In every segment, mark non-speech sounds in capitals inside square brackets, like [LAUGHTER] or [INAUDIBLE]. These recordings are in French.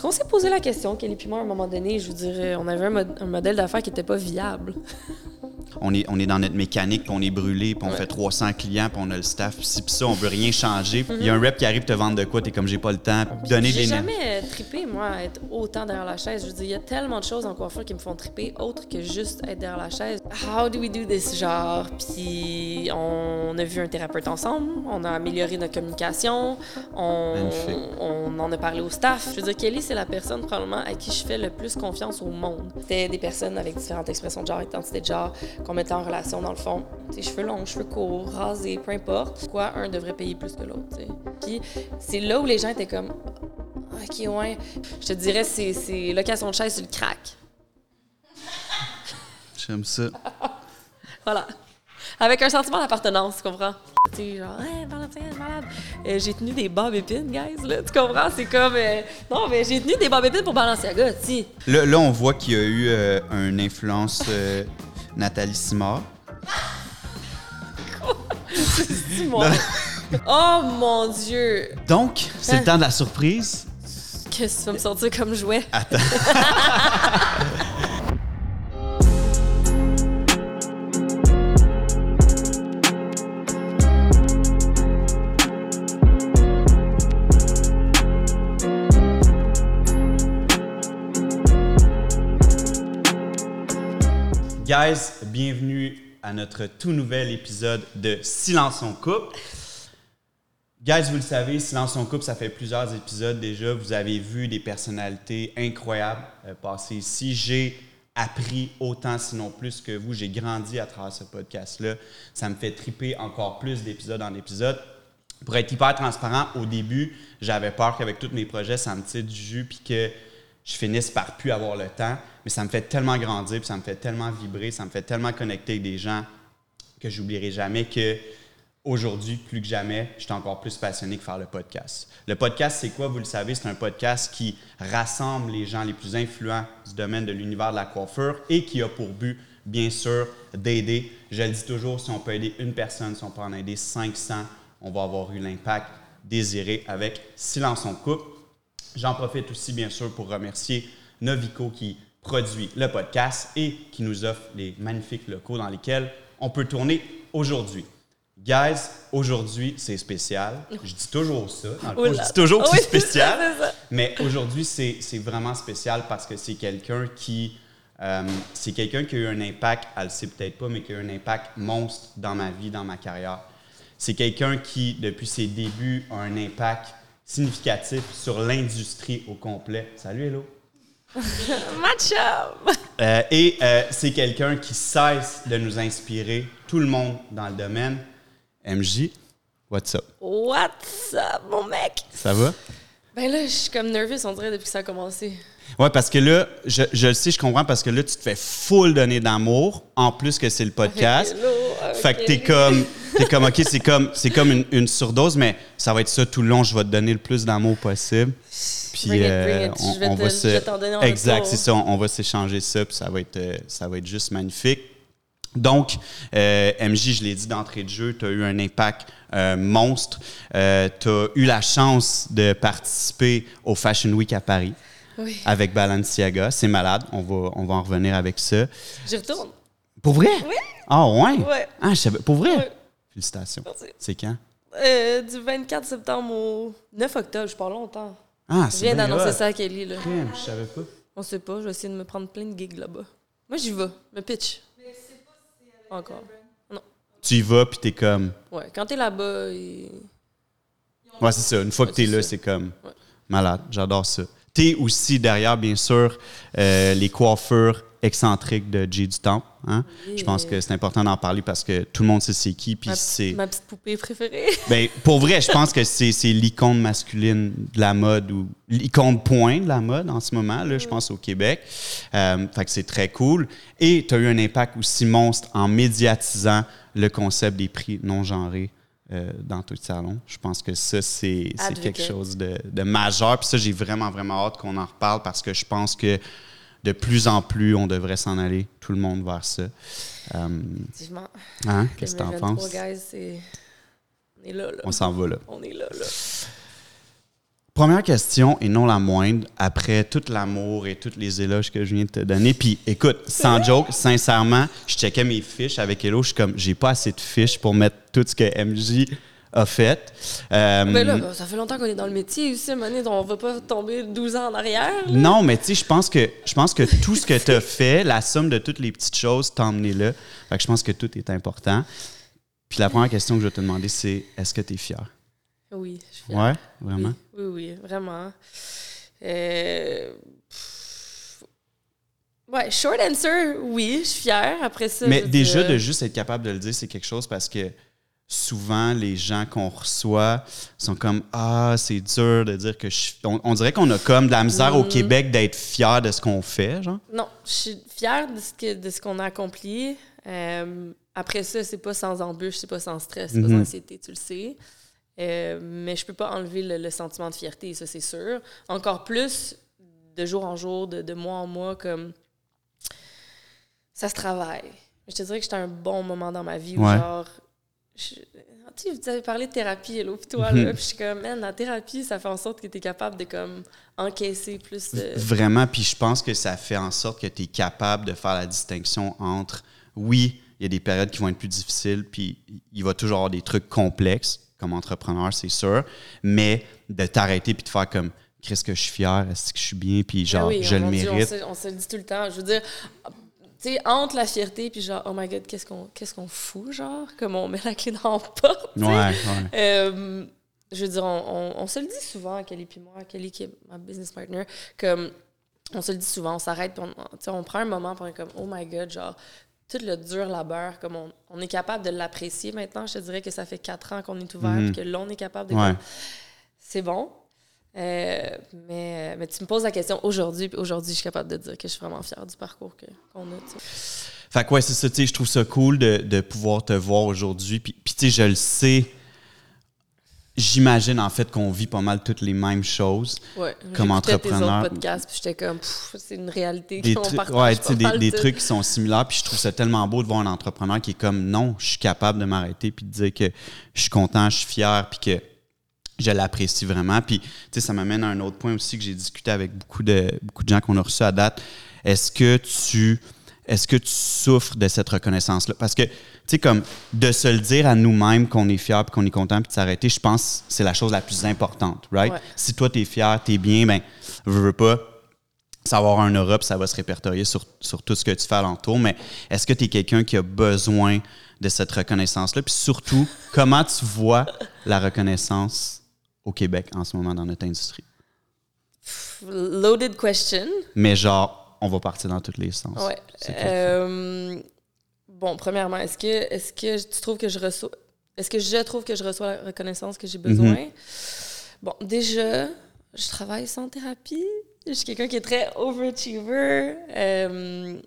Parce qu'on s'est posé la question, Kelly puis moi, à un moment donné, je vous dirais, on avait un, un modèle d'affaires qui n'était pas viable. [LAUGHS] On est, on est dans notre mécanique, puis on est brûlé, puis on Ouais. fait 300 clients, puis on a le staff, puis puis ça, on veut rien changer. Il y a un rep qui arrive te vendre de quoi, t'es comme j'ai pas le temps, donner de J'ai jamais trippé, moi, à être autant derrière la chaise. Je veux dire, il y a tellement de choses en coiffure qui me font tripper, autre que juste être derrière la chaise. How do we do this, genre? Puis on a vu un thérapeute ensemble, on a amélioré notre communication, on, on en a parlé au staff. Je veux dire, Kelly, c'est la personne probablement à qui je fais le plus confiance au monde. C'était des personnes avec différentes expressions de genre, identité de genre, qu'on mettait en relation, dans le fond. Tu sais, cheveux longs, cheveux courts, rasés, peu importe. Pourquoi un devrait payer plus que l'autre? Puis c'est là où les gens étaient comme, Ok, ouais. Je te dirais, c'est, location de chaise sur le crack. J'aime ça. [LAUGHS] Voilà. Avec un sentiment d'appartenance, tu comprends? Tu genre, hey, Valentin, malade. Euh, j'ai tenu des bob épines, guys, là. Tu comprends? C'est comme. euh, Non, mais j'ai tenu des bob épines pour Balenciaga, tu. Là, là, on voit qu'il y a eu euh, une influence euh, Nathalie Simard. Dis-moi. [LAUGHS] oh mon Dieu! Donc, c'est Hein? le temps de la surprise. Qu'est-ce que tu vas me sortir comme jouet? Attends. [LAUGHS] Guys, bienvenue à notre tout nouvel épisode de Silence on coupe. Guys, vous le savez, Silence on coupe, ça fait plusieurs épisodes déjà. Vous avez vu des personnalités incroyables euh, passer ici. J'ai appris autant, sinon plus que vous. J'ai grandi à travers ce podcast-là. Ça me fait triper encore plus d'épisode en épisode. Pour être hyper transparent, au début, j'avais peur qu'avec tous mes projets, ça me tire du jus puis que je finisse par plus avoir le temps. Mais ça me fait tellement grandir, puis ça me fait tellement vibrer, ça me fait tellement connecter avec des gens que j'oublierai jamais que aujourd'hui, plus que jamais, je suis encore plus passionné que faire le podcast. Le podcast, c'est quoi? Vous le savez, c'est un podcast qui rassemble les gens les plus influents du domaine de l'univers de la coiffure et qui a pour but, bien sûr, d'aider. Je le dis toujours, si on peut aider une personne, si on peut en aider 500, on va avoir eu l'impact désiré avec Silence on coupe. J'en profite aussi, bien sûr, pour remercier Novico qui produit le podcast et qui nous offre les magnifiques locaux dans lesquels on peut tourner aujourd'hui. Guys, aujourd'hui, c'est spécial. Je dis toujours ça. Dans le fond, je dis toujours que c'est [LAUGHS] spécial. Mais aujourd'hui, c'est c'est vraiment spécial parce que c'est quelqu'un qui. euh, c'est quelqu'un qui a eu un impact, elle le sait peut-être pas, mais qui a eu un impact monstre dans ma vie, dans ma carrière. C'est quelqu'un qui, depuis ses débuts, a un impact significatif sur l'industrie au complet. Salut, Hello! [LAUGHS] Match-up! Euh, et euh, c'est quelqu'un qui cesse de nous inspirer, tout le monde dans le domaine. MJ, what's up? What's up, mon mec? Ça va? Ben là, je suis comme nerveuse, on dirait, depuis que ça a commencé. Ouais, parce que là, je, je le sais, je comprends, parce que là, tu te fais full donner d'amour, en plus que c'est le podcast. Hello, Fait que t'es comme, [LAUGHS] t'es comme, OK, c'est comme, c'est comme une, une surdose, mais ça va être ça tout le long. Je vais te donner le plus d'amour possible. Puis, Bring it, euh, bring it. on, Je vais on te- va je se. vais t'en donner en exact, c'est ça. On, on va s'échanger ça, puis ça va être, euh, ça va être juste magnifique. Donc, euh, MJ, je l'ai dit d'entrée de jeu, tu as eu un impact euh, monstre. tu as eu la chance de participer au Fashion Week à Paris Oui. avec Balenciaga. C'est malade. On va, on va en revenir avec ça. J'y retourne. Pour vrai? Oui. Ah, ouais? Ouais. Ah, je savais. Pour vrai? Ouais. Félicitations. Merci. C'est quand? Euh, du 24 septembre au 9 octobre, je parle longtemps. Ah, Je c'est viens bien d'annoncer ça à Kelly, là. Crème, Je savais pas. On sait pas, je vais essayer de me prendre plein de gigs là-bas. Moi, j'y vais, me pitch. Encore. Tu y vas, puis t'es comme. Ouais, quand t'es là-bas, il- Ouais, c'est ça. Une fois que t'es c'est là, c'est comme. Ouais. Malade. J'adore ça. T'es aussi derrière, bien sûr, euh, les coiffures excentriques de Jay du Temple. Hein? Je pense que c'est important d'en parler parce que tout le monde sait c'est qui. Puis ma, c'est. ma petite poupée préférée. [LAUGHS] Ben, pour vrai, je pense que c'est l'icône masculine de la mode ou l'icône point de la mode en ce moment, là, je pense, au Québec. Euh, fait que c'est très cool. Et tu as eu un impact aussi monstre en médiatisant le concept des prix non genrés euh, dans tout le salon. Je pense que ça, c'est quelque chose de, de majeur. Puis ça, j'ai vraiment, vraiment hâte qu'on en reparle parce que je pense que de plus en plus, on devrait s'en aller, tout le monde vers ça. Euh, Effectivement. hein? Qu'est-ce que t'en 2023, penses? guys. On est là, là. On s'en va là. On est là, là. Première question, et non la moindre, après tout l'amour et tous les éloges que je viens de te donner, puis écoute, sans joke, sincèrement, je checkais mes fiches avec Hello, je suis comme, j'ai pas assez de fiches pour mettre tout ce que MJ a fait. Euh, Mais là, ça fait longtemps qu'on est dans le métier aussi, Mané, on va pas tomber 12 ans en arrière. là. non, mais tu sais, je pense que je pense que tout ce que tu as [LAUGHS] fait, la somme de toutes les petites choses, t'a emmené là. Fait que je pense que tout est important. Puis la première question que je vais te demander, c'est est-ce que tu es fier? Oui, je suis fière. Ouais, vraiment? Oui, oui, oui, vraiment. Euh, Ouais, short answer, oui, je suis fière. Après ça, Mais déjà, de juste être capable de le dire, c'est quelque chose parce que souvent, les gens qu'on reçoit sont comme Ah, c'est dur de dire que je suis. On, on dirait qu'on a comme de la misère au Mhm. Québec d'être fier de ce qu'on fait, genre. Non, je suis fière de ce que- de ce qu'on a accompli. Euh, après ça, c'est pas sans embûche, c'est pas sans stress, c'est pas Mhm. sans anxiété, tu le sais. Euh, mais je peux pas enlever le, le sentiment de fierté, ça c'est sûr. Encore plus de jour en jour, de, de mois en mois, comme ça se travaille. Je te dirais que j'étais un bon moment dans ma vie où Ouais. genre. je- tu sais, vous avez parlé de thérapie, là, puis toi, là, Mhm. puis je suis comme, man, la thérapie, ça fait en sorte que tu es capable de, comme, encaisser plus de... Vraiment, puis je pense que ça fait en sorte que tu es capable de faire la distinction entre oui, il y a des périodes qui vont être plus difficiles, puis il va toujours y avoir des trucs complexes comme entrepreneur, c'est sûr, mais de t'arrêter puis de faire comme Chris que je suis fier, est-ce que je suis bien, puis genre Ah oui, je le Dieu, on mérite. se, on se le dit tout le temps. Je veux dire, tu sais, entre la fierté puis genre, oh my god, qu'est-ce qu'on qu'est-ce qu'on fout, genre, comme on met la clé dans la porte. Ouais, ouais. Euh, je veux dire, on, on- on se le dit souvent, Kelly puis moi, Kelly qui est ma business partner, comme on se le dit souvent, on s'arrête, puis on, on prend un moment pour être comme, oh my god, genre, tout le dur labeur, comme on, on est capable de l'apprécier maintenant. Je te dirais que ça fait quatre ans qu'on est ouvert, puis que là, on est capable de. Ouais. c'est bon. Euh, mais, mais tu me poses la question aujourd'hui, puis aujourd'hui, je suis capable de dire que je suis vraiment fière du parcours qu'on a. Fait que ouais, c'est ça, tu sais, je trouve ça cool de, de pouvoir te voir aujourd'hui. Puis, puis, tu sais, je le sais, j'imagine en fait qu'on vit pas mal toutes les mêmes choses. Ouais, Comme entrepreneur. Tes autres podcasts, puis j'étais comme, c'est une réalité Des, trucs- ouais, pas tu sais, des, mal des trucs qui sont similaires. Puis je trouve ça tellement beau de voir un entrepreneur qui est comme non, je suis capable de m'arrêter puis de dire que je suis content, je suis fier, puis que je l'apprécie vraiment. Puis, tu sais, ça m'amène à un autre point aussi que j'ai discuté avec beaucoup de, beaucoup de gens qu'on a reçus à date. Est-ce que tu est-ce que tu souffres de cette reconnaissance-là? Parce que, sais, comme de se le dire à nous-mêmes qu'on est fier puis qu'on est content puis de s'arrêter, je pense que c'est la chose la plus importante, right? Ouais. Si toi, tu es fier, tu es bien, ben, veux, veux pas, ça va avoir un Europe, ça va se répertorier sur, sur tout ce que tu fais alentour, mais est-ce que tu es quelqu'un qui a besoin de cette reconnaissance-là? Puis surtout, [LAUGHS] comment tu vois la reconnaissance au Québec en ce moment dans notre industrie? Loaded question. Mais genre, on va partir dans tous les sens. Ouais. Bon, premièrement, est-ce que, est que tu trouves que je reçois. Est-ce que je trouve que je reçois la reconnaissance que j'ai besoin? Mhm. Bon, déjà, je travaille sans thérapie. Je suis quelqu'un qui est très overachiever. Euh,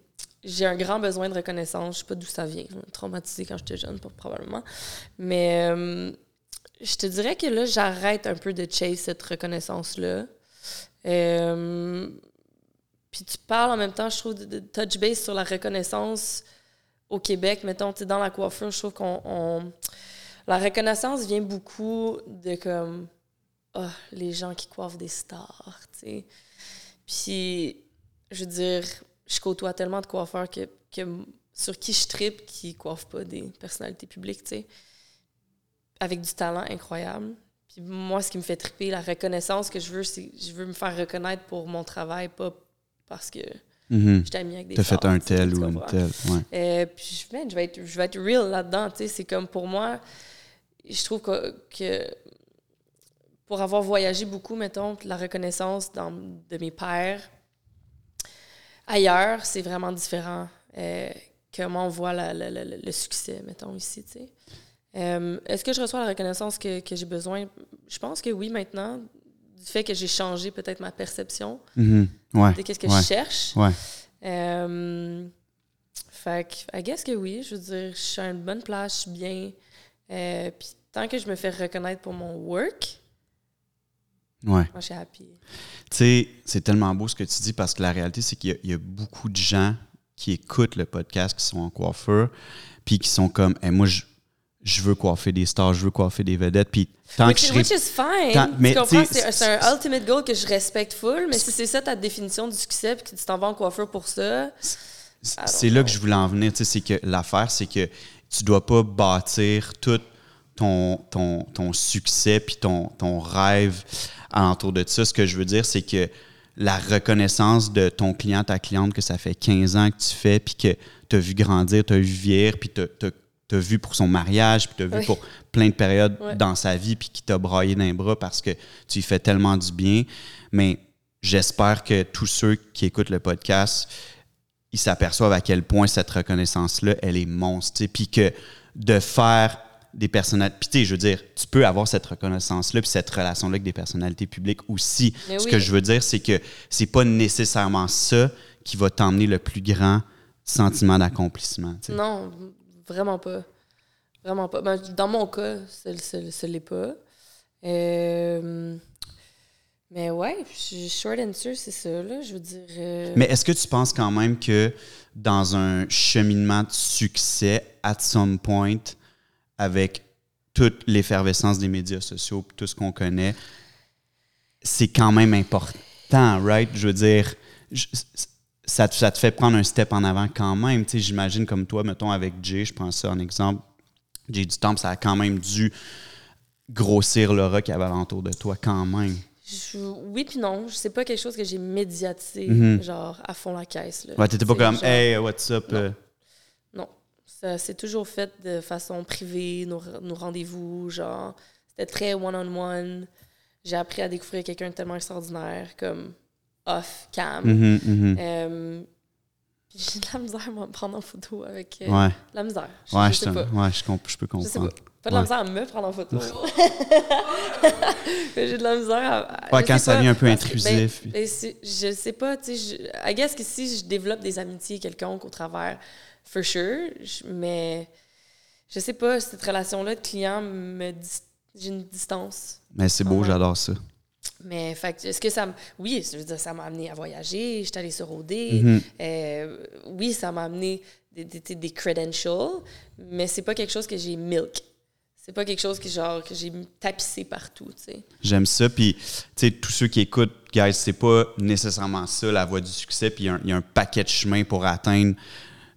j'ai un grand besoin de reconnaissance. Je sais pas d'où ça vient. Je me traumatisée quand j'étais jeune, probablement. Mais euh, je te dirais que là, j'arrête un peu de chase cette reconnaissance-là. Euh, puis tu parles en même temps, je trouve, de, de touch base sur la reconnaissance au Québec. Mettons, dans la coiffure, je trouve qu'on. on- La reconnaissance vient beaucoup de comme. Ah, les gens qui coiffent des stars, tu sais. Puis, je veux dire, je côtoie tellement de coiffeurs que, que sur qui je tripe qui coiffent pas des personnalités publiques, tu sais. Avec du talent incroyable. Puis moi, ce qui me fait triper, la reconnaissance que je veux, c'est je veux me faire reconnaître pour mon travail, pas parce que Mhm. j'étais amie avec des T'as fait un tel ou une telle. Ouais. Euh, puis man, je vais être, je vais être real là-dedans. C'est comme pour moi, je trouve que, que pour avoir voyagé beaucoup, mettons, la reconnaissance dans- de mes pères ailleurs, c'est vraiment différent. Euh, comment on voit la- la- la- le succès, mettons, ici, tu sais. Euh, Est-ce que je reçois la reconnaissance que, que j'ai besoin? Je pense que oui, maintenant, du fait que j'ai changé peut-être ma perception Mhm. Ouais. de qu'est-ce que ouais. je cherche. Ouais. Euh, fait que, I guess que oui, je veux dire, je suis à une bonne place, je suis bien. Euh, Puis tant que je me fais reconnaître pour mon work, Ouais. moi, je suis happy. Tu sais, c'est tellement beau ce que tu dis parce que la réalité, c'est qu'il y a- il y, a beaucoup de gens qui écoutent le podcast, qui sont en coiffeur, puis qui sont comme, Eh, moi, je, je veux coiffer des stars, je veux coiffer des vedettes. Puis tant which, que je which is fine. Tant- mais tu comprends? C'est un ultimate goal que je respecte full, mais si c'est ça ta définition du succès, puis que tu t'en vas en coiffeur pour ça, c'est là que je voulais en venir. tu sais, C'est que l'affaire, c'est que tu dois pas bâtir tout ton, ton, ton succès puis ton, ton rêve alentour de ça. Ce que je veux dire, c'est que la reconnaissance de ton client, ta cliente, que ça fait 15 ans que tu fais, puis que tu as vu grandir, tu as vu vieillir, puis tu as, vu pour son mariage, puis tu as vu Oui. pour plein de périodes Ouais. dans sa vie, puis qui t'a braillé les bras parce que tu lui fais tellement du bien. Mais j'espère que tous ceux qui écoutent le podcast, ils s'aperçoivent à quel point cette reconnaissance-là, elle est monstre. Puis que de faire des personnalités. Puis, tu sais, je veux dire, tu peux avoir cette reconnaissance-là, puis cette relation-là avec des personnalités publiques aussi. Mais Ce oui. que je veux dire, c'est que c'est pas nécessairement ça qui va t'emmener le plus grand sentiment d'accomplissement. non, vraiment pas. Vraiment pas. Ben, dans mon cas, ce l'est pas. Euh, mais ouais, short answer, c'est ça, là. Je veux dire. euh, Mais est-ce que tu penses quand même que dans un cheminement de succès, at some point, avec toute l'effervescence des médias sociaux, tout ce qu'on connaît, c'est quand même important, right? Je veux dire, ça, te- ça te fait prendre un step en avant quand même. Tu sais, j'imagine comme toi, mettons avec Jay, je prends ça en exemple. Jay du Temple, ça a quand même dû grossir l'aura qu'il y avait alentour de toi quand même. je- oui puis non. C'est pas quelque chose que j'ai médiatisé, Mhm. genre, à fond la caisse, là. Ouais, t'étais pas C'est comme, genre- hey, what's up? Non. euh, Non. Ça s'est toujours fait de façon privée, nos, nos rendez-vous, genre, c'était très one-on-one. J'ai appris à découvrir quelqu'un de tellement extraordinaire, comme off-cam. mhm, mhm. Euh, j'ai de la misère à me prendre en photo avec... euh, Ouais. la misère. Je, Ouais, je sais pas. ouais, je, je peux Je sais comprendre. pas. Pas de la Ouais. misère à me prendre en photo. [LAUGHS] J'ai de la misère à. Ouais, quand ça devient un peu parce que, intrusif. Ben, ben, je sais pas, tu sais. je- I guess que si je développe des amitiés quelconques au travers, for sure, mais je sais pas, cette relation-là de client me. dis- J'ai une distance. Mais c'est beau, j'adore ça. Mais, fait est-ce que ça me. Oui, je veux dire, ça m'a amené à voyager, j'étais allée sur OD. Mhm. Euh, oui, ça m'a amené des, des, des- credentials, mais c'est pas quelque chose que j'ai milk. C'est pas quelque chose que, genre, que j'ai tapissé partout, tu sais. J'aime ça. Puis, tu sais, tous ceux qui écoutent, guys, c'est pas nécessairement ça la voie du succès. Puis, il y a un- il y, a un paquet de chemins pour atteindre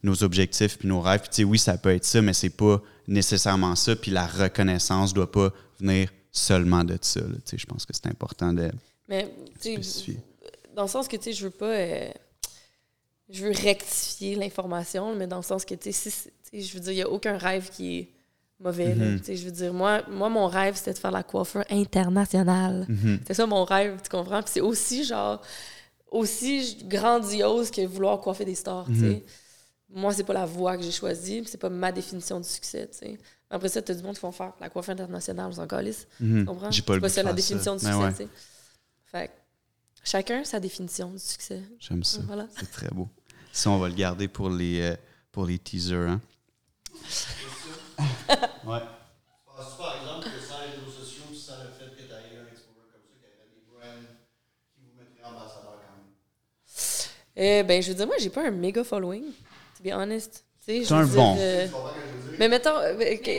nos objectifs puis nos rêves. Puis, tu sais, oui, ça peut être ça, mais c'est pas nécessairement ça. Puis, la reconnaissance doit pas venir seulement de ça. je pense que c'est important de Mais, tu sais, spécifier. dans le sens que, tu sais, je veux pas... euh, je veux rectifier l'information, mais dans le sens que, tu sais, si je veux dire, il y a aucun rêve qui est mauvais. Tu sais, je veux dire, moi, moi, mon rêve, c'était de faire la coiffure internationale. Mhm. C'est ça mon rêve, tu comprends? Puis c'est aussi, genre, aussi grandiose que vouloir coiffer des stars, tu sais. Mhm. Moi, c'est pas la voie que j'ai choisie, c'est pas ma définition du succès, tu sais. Après ça, t'as du monde qui vont faire la coiffure internationale, on s'en calisse, Mhm. tu comprends? J'ai pas le C'est pas ça la définition du Mais succès, ouais, tu sais. Fait que chacun sa définition du succès. J'aime ça. Voilà. C'est très beau. Ça, on va le garder pour les, euh, pour les teasers. Hein? [LAUGHS] ouais. Penses-tu par exemple que sans les réseaux sociaux, puis sans le fait que tu aies un exposure comme ça, qu'il y aurait des brands qui vous mettraient ambassadeur quand même? Euh, ben, je veux dire, moi, j'ai pas un méga following, to be honest. Tu sais, je un dire, bon. euh, Mais mettons, euh, ok,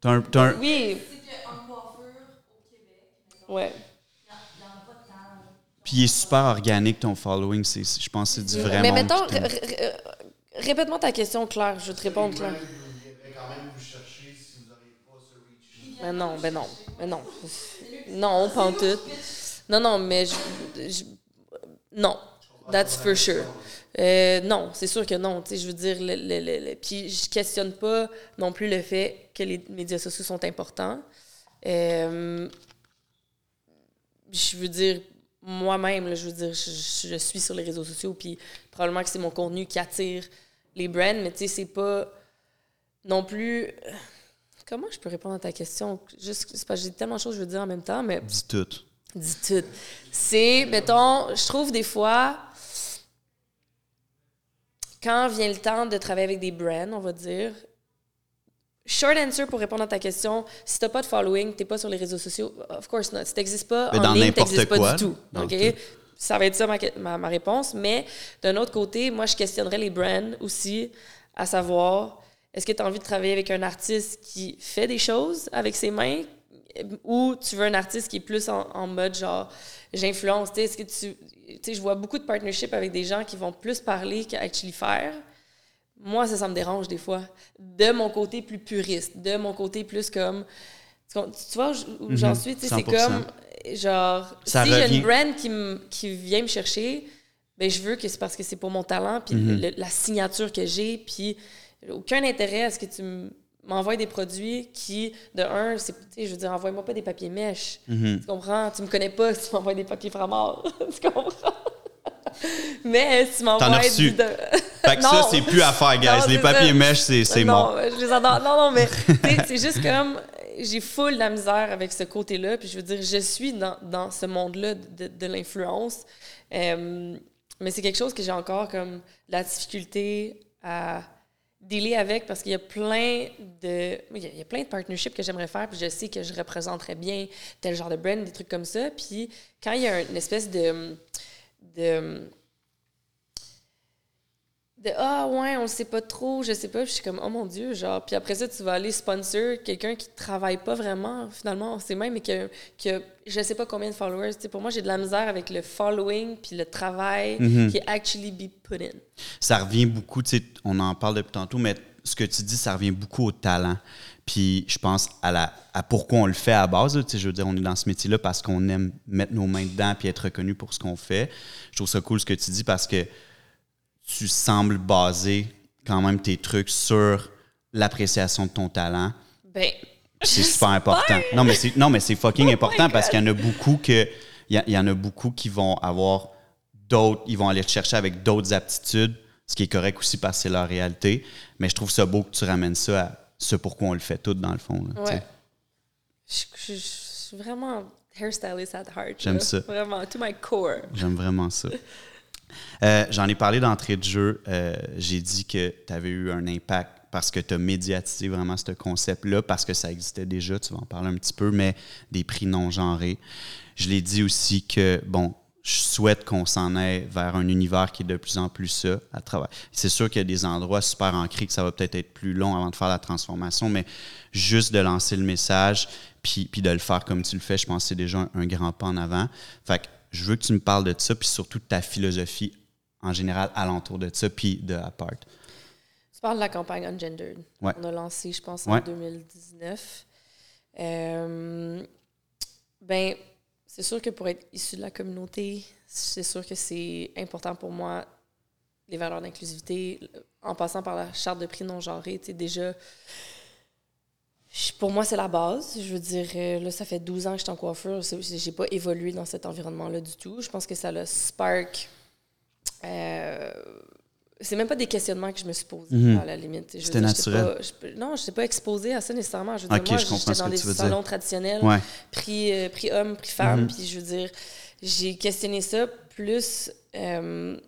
T'as un, t'as un- oui, ouais. Puis il est super organique ton following. C'est, c'est- je pense que c'est du vrai mais monde mettons, r- répète-moi ta question claire, je vais te répondre Les clair. brands viendraient quand même vous chercher si vous n'auriez pas ce reach. Ben non, ben non, ben non. Non, pas en tout. Non, non, mais je, je- non, that's for sure. Euh, non, c'est sûr que non. Je veux dire, le, le- le- le- puis je questionne pas non plus le fait que les médias sociaux sont importants. Euh, je veux dire, moi-même, je veux dire, je, je suis sur les réseaux sociaux, puis probablement que c'est mon contenu qui attire les brands, mais tu sais, c'est pas non plus. Comment je peux répondre à ta question? Juste, parce que j'ai tellement de choses que je veux dire en même temps, mais Dis tout. dis tout. C'est, mettons, je trouve des fois, quand vient le temps de travailler avec des brands, on va dire, short answer pour répondre à ta question, si t'as pas de following, t'es pas sur les réseaux sociaux, of course not. Si t'existes pas Mais en dans ligne, t'existes pas du tout. OK? tout. Ça va être ça ma, ma, ma réponse. Mais d'un autre côté, moi, je questionnerais les brands aussi, à savoir, est-ce que tu as envie de travailler avec un artiste qui fait des choses avec ses mains ou tu veux un artiste qui est plus en, en mode genre j'influence, tu sais, est-ce que tu tu je vois beaucoup de partnerships avec des gens qui vont plus parler qu'actually faire. Moi ça ça me dérange des fois de mon côté plus puriste, de mon côté plus comme tu vois où j'en Mhm, suis, tu sais c'est 100%. comme genre Ça si j'ai une brand qui, me- qui vient me chercher, ben je veux que c'est parce que c'est pour mon talent puis Mhm. la signature que j'ai puis aucun intérêt à ce que tu m- m'envoies des produits qui de un c'est tu sais je veux dire envoie-moi pas des papiers mèches. Mhm. Tu comprends? Tu me connais pas si tu m'envoies des papiers framards. [LAUGHS] tu comprends? Mais si tu m'envoies T'en as reçu. de- [LAUGHS] Fait que ça, Non. c'est plus à faire, guys. Non, les papiers ça. mèches, c'est c'est non, mon. je les adore. Non, non, mais [LAUGHS] c'est juste comme j'ai full la misère avec ce côté-là. Puis je veux dire, je suis dans, dans ce monde-là de, de l'influence. Euh, mais c'est quelque chose que j'ai encore comme la difficulté à dealer avec parce qu'il y a plein de il y a, plein de partnerships que j'aimerais faire puis je sais que je représenterais bien tel genre de brand des trucs comme ça. Puis quand il y a une espèce de de de ah ouais on sait pas trop je sais pas puis je suis comme oh mon dieu genre puis après ça tu vas aller sponsor quelqu'un qui travaille pas vraiment finalement on sait même mais que que je sais pas combien de followers tu sais pour moi j'ai de la misère avec le following puis le travail Mhm. qui est actually be put in ça revient beaucoup, tu sais, on en parle depuis tantôt, mais ce que tu dis, ça revient beaucoup au talent. Puis je pense à, la, à pourquoi on le fait à la base. là. Sais, je veux dire, on est dans ce métier-là parce qu'on aime mettre nos mains dedans puis être reconnu pour ce qu'on fait. Je trouve ça cool ce que tu dis parce que tu sembles baser quand même tes trucs sur l'appréciation de ton talent. ben C'est super important. Non, mais c'est, non, mais c'est fucking important my parce qu'il y en a beaucoup que. Il y, en a beaucoup qui vont avoir d'autres. Ils vont aller te chercher avec d'autres aptitudes, ce qui est correct aussi parce que c'est leur réalité. Mais je trouve ça beau que tu ramènes ça à ce pourquoi on le fait tout, dans le fond. là. Ouais. Je, je- je suis vraiment hairstylist at heart. J'aime là. ça. Vraiment, to my core. J'aime vraiment ça. [LAUGHS] Euh, J'en ai parlé d'entrée de jeu. Euh, J'ai dit que tu avais eu un impact parce que tu as médiatisé vraiment ce concept-là, parce que ça existait déjà, tu vas en parler un petit peu, mais des prix non genrés. Je l'ai dit aussi que, bon, je souhaite qu'on s'en aille vers un univers qui est de plus en plus ça à travers. C'est sûr qu'il y a des endroits super ancrés que ça va peut-être être plus long avant de faire la transformation, mais juste de lancer le message puis, puis de le faire comme tu le fais, je pense que c'est déjà un, un grand pas en avant. Fait que je veux que tu me parles de ça, puis surtout de ta philosophie en général alentour de ça, puis de Apart. Tu parles de la campagne Ungendered. Ouais. On a lancé, je pense, Ouais. en 2019. Euh, ben, c'est sûr que pour être issu de la communauté, c'est sûr que c'est important pour moi les valeurs d'inclusivité, en passant par la charte de prix non genrée, tu sais, déjà, pour moi, c'est la base. Je veux dire, euh, là, ça fait 12 ans que je suis en coiffure. J'ai pas évolué dans cet environnement-là du tout. Je pense que ça le spark. euh, c'est même pas des questionnements que je me suis posés, Mhm. à la limite. C'était naturel. Pas, je- non, je n'étais pas exposée à ça nécessairement. Je veux Ok, dire, moi, j'étais dans des dire. salons traditionnels Ouais. prix, euh, prix homme, prix femme. Mhm. Puis je veux dire, j'ai questionné ça plus euh,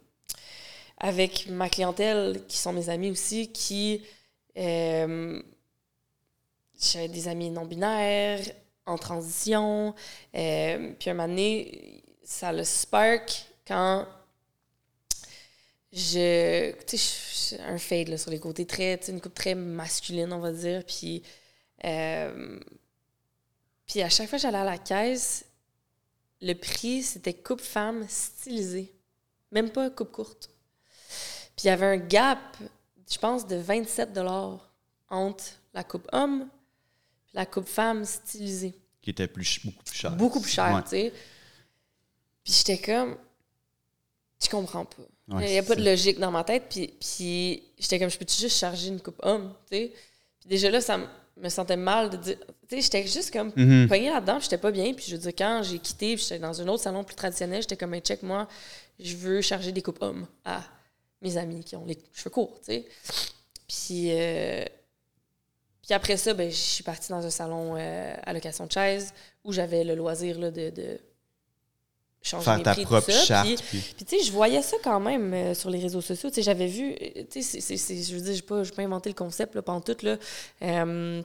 avec ma clientèle, qui sont mes amis aussi, qui. J'avais des amis non-binaires, en transition. euh, puis un moment donné, ça le spark quand je. Tu sais, un fade sur les côtés, très, une coupe très masculine, on va dire. Puis. euh, puis à chaque fois que j'allais à la caisse, le prix, c'était coupe femme stylisée. Même pas coupe courte. Puis il y avait un gap, je pense, de 27 entre la coupe homme la coupe femme stylisée. Qui était plus, beaucoup plus cher. Beaucoup plus Ouais. tu sais. Puis j'étais comme, je comprends pas. Il Ouais, n'y a pas de logique dans ma tête. Puis, puis j'étais comme, je peux-tu juste charger une coupe homme, tu sais? Puis déjà là, ça me sentait mal de dire. Tu sais, j'étais juste comme Mhm. pognée là-dedans, j'étais pas bien. Puis je veux dire, quand j'ai quitté, j'étais dans un autre salon plus traditionnel, j'étais comme, hey, check, moi, je veux charger des coupes hommes à mes amis qui ont les cheveux courts, tu sais. Puis, euh, puis après ça, ben, je suis partie dans un salon euh, à location de chaise où j'avais le loisir là, de, de changer Faire mes ta prix, tout propre ça. charte. Puis- puis- puis tu sais, je voyais ça quand même euh, sur les réseaux sociaux. Tu sais, j'avais vu, euh, tu sais, c'est- c'est- c'est- je veux dire, je n'ai pas, j'ai pas inventé le concept, là, pas tout, là. Euh,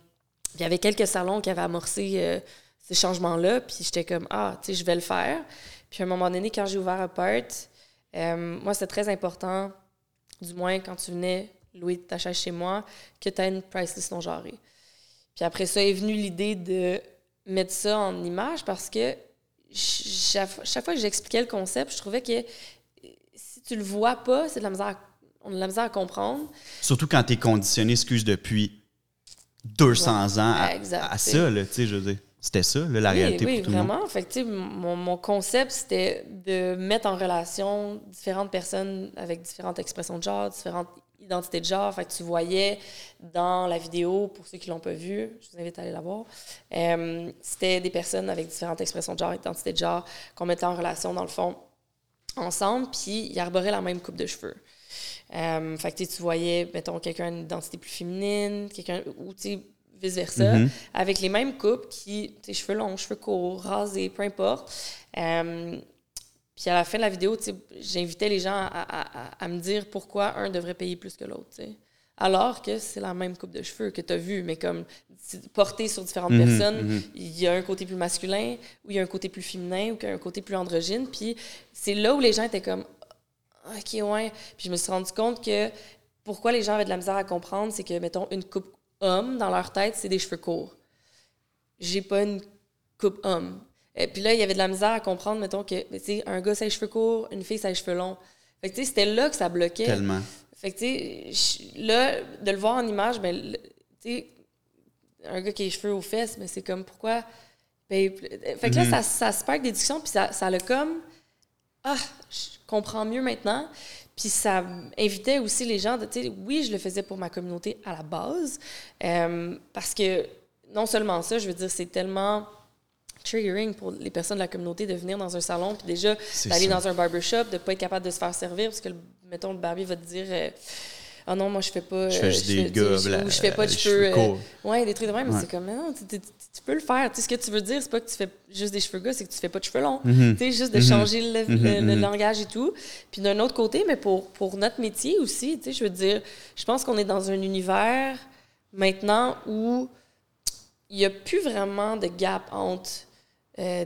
il y avait quelques salons qui avaient amorcé ces changements-là, puis j'étais comme, ah, tu sais, je vais le faire. Puis à un moment donné, quand j'ai ouvert Apart, moi, c'était très important, du moins quand tu venais louer ta chaise chez moi que tu as une price list non genrée. Puis après ça est venue l'idée de mettre ça en image parce que chaque, fois que j'expliquais le concept, je trouvais que si tu le vois pas, c'est de la misère à- on a de la misère à comprendre. Surtout quand t'es conditionné, excuse, depuis 200 ans à, Exact, à ça, là, tu sais, je veux dire. C'était ça, là, la oui, réalité oui, pour tout le monde. vraiment. Fait que, tu sais, mon, mon concept, c'était de mettre en relation différentes personnes avec différentes expressions de genre, différentes identités de genre. Fait que tu voyais dans la vidéo, pour ceux qui l'ont pas vue, je vous invite à aller la voir, euh, c'était des personnes avec différentes expressions de genre, identités de genre, qu'on mettait en relation, dans le fond, ensemble, puis ils arboraient la même coupe de cheveux. Euh, fait que tu voyais, mettons, quelqu'un d'une identité plus féminine, quelqu'un, ou vice-versa, Mhm. avec les mêmes coupes qui, cheveux longs, cheveux courts, rasés, peu importe. Euh, puis à la fin de la vidéo, j'invitais les gens à, à- à- à me dire pourquoi un devrait payer plus que l'autre. Alors que c'est la même coupe de cheveux que tu as vue, mais comme portée sur différentes Mhm, personnes, mhm. il y a un côté plus masculin, ou il y a un côté plus féminin, ou il y a un côté plus androgyne. Puis c'est là où les gens étaient comme OK, ouais. Puis je me suis rendu compte que pourquoi les gens avaient de la misère à comprendre, c'est que, mettons, une coupe homme, dans leur tête, c'est des cheveux courts. J'ai pas une coupe homme. Et puis là, il y avait de la misère à comprendre, mettons, que, tu sais, un gars, ça a les cheveux courts, une fille, ça a les cheveux longs. Fait que, tu sais, c'était là que ça bloquait. Tellement. Fait que, tu sais, là, de le voir en image, ben, tu sais, un gars qui a les cheveux aux fesses, mais c'est comme, pourquoi? Ben, fait que là, Mhm. ça, ça spark des discussions, puis ça, ça l'a comme, ah, je comprends mieux maintenant. Puis ça invitait aussi les gens, de, tu sais, oui, je le faisais pour ma communauté à la base, euh, parce que non seulement ça, je veux dire, c'est tellement triggering pour les personnes de la communauté de venir dans un salon, puis déjà d'aller dans un barbershop, de pas être capable de se faire servir, parce que, mettons, le barbier va te dire euh, Ah non, moi, je fais pas. Je euh, fais juste des je- bla- ou je fais pas de les cheveux. euh, ouais, des trucs de même, mais c'est comme, non, tu, peux le faire. Tu sais, ce que tu veux dire, c'est pas que tu fais juste des cheveux gars, c'est que tu fais pas de cheveux longs. Mhm. Tu sais, juste de Mhm. changer le mhm. langage et tout. Puis d'un autre côté, mais pour, pour notre métier aussi, tu sais, je veux dire, je pense qu'on est dans un univers maintenant où il n'y a plus vraiment de gap entre euh,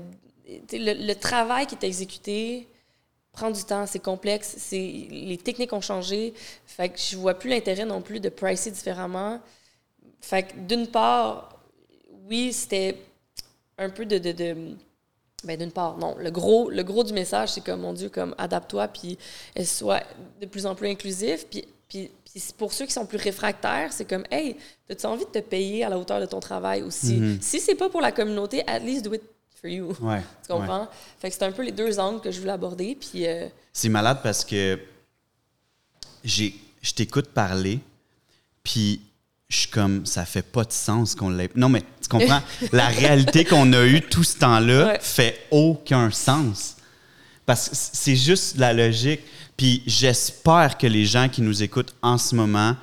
le, le travail qui est exécuté prend du temps, c'est complexe, c'est les techniques ont changé, fait que je vois plus l'intérêt non plus de pricer différemment. Fait que d'une part, oui, c'était un peu de, de, de ben d'une part, non. Le gros, le gros du message, c'est comme, mon Dieu, comme adapte-toi, puis sois de plus en plus inclusif. Puis, puis, puis pour ceux qui sont plus réfractaires, c'est comme, hey, as-tu envie de te payer à la hauteur de ton travail aussi? Mhm. Si c'est pas pour la communauté, at least do it for you. Ouais. [LAUGHS] Tu comprends? Fait que c'est un peu les deux angles que je voulais aborder. Puis, euh, C'est malade parce que j'ai, je t'écoute parler, puis je suis comme, ça fait pas de sens qu'on l'ait. Non, mais tu comprends? [LAUGHS] la réalité qu'on a eue tout ce temps-là Ouais. fait aucun sens. Parce que c'est juste la logique. Puis j'espère que les gens qui nous écoutent en ce moment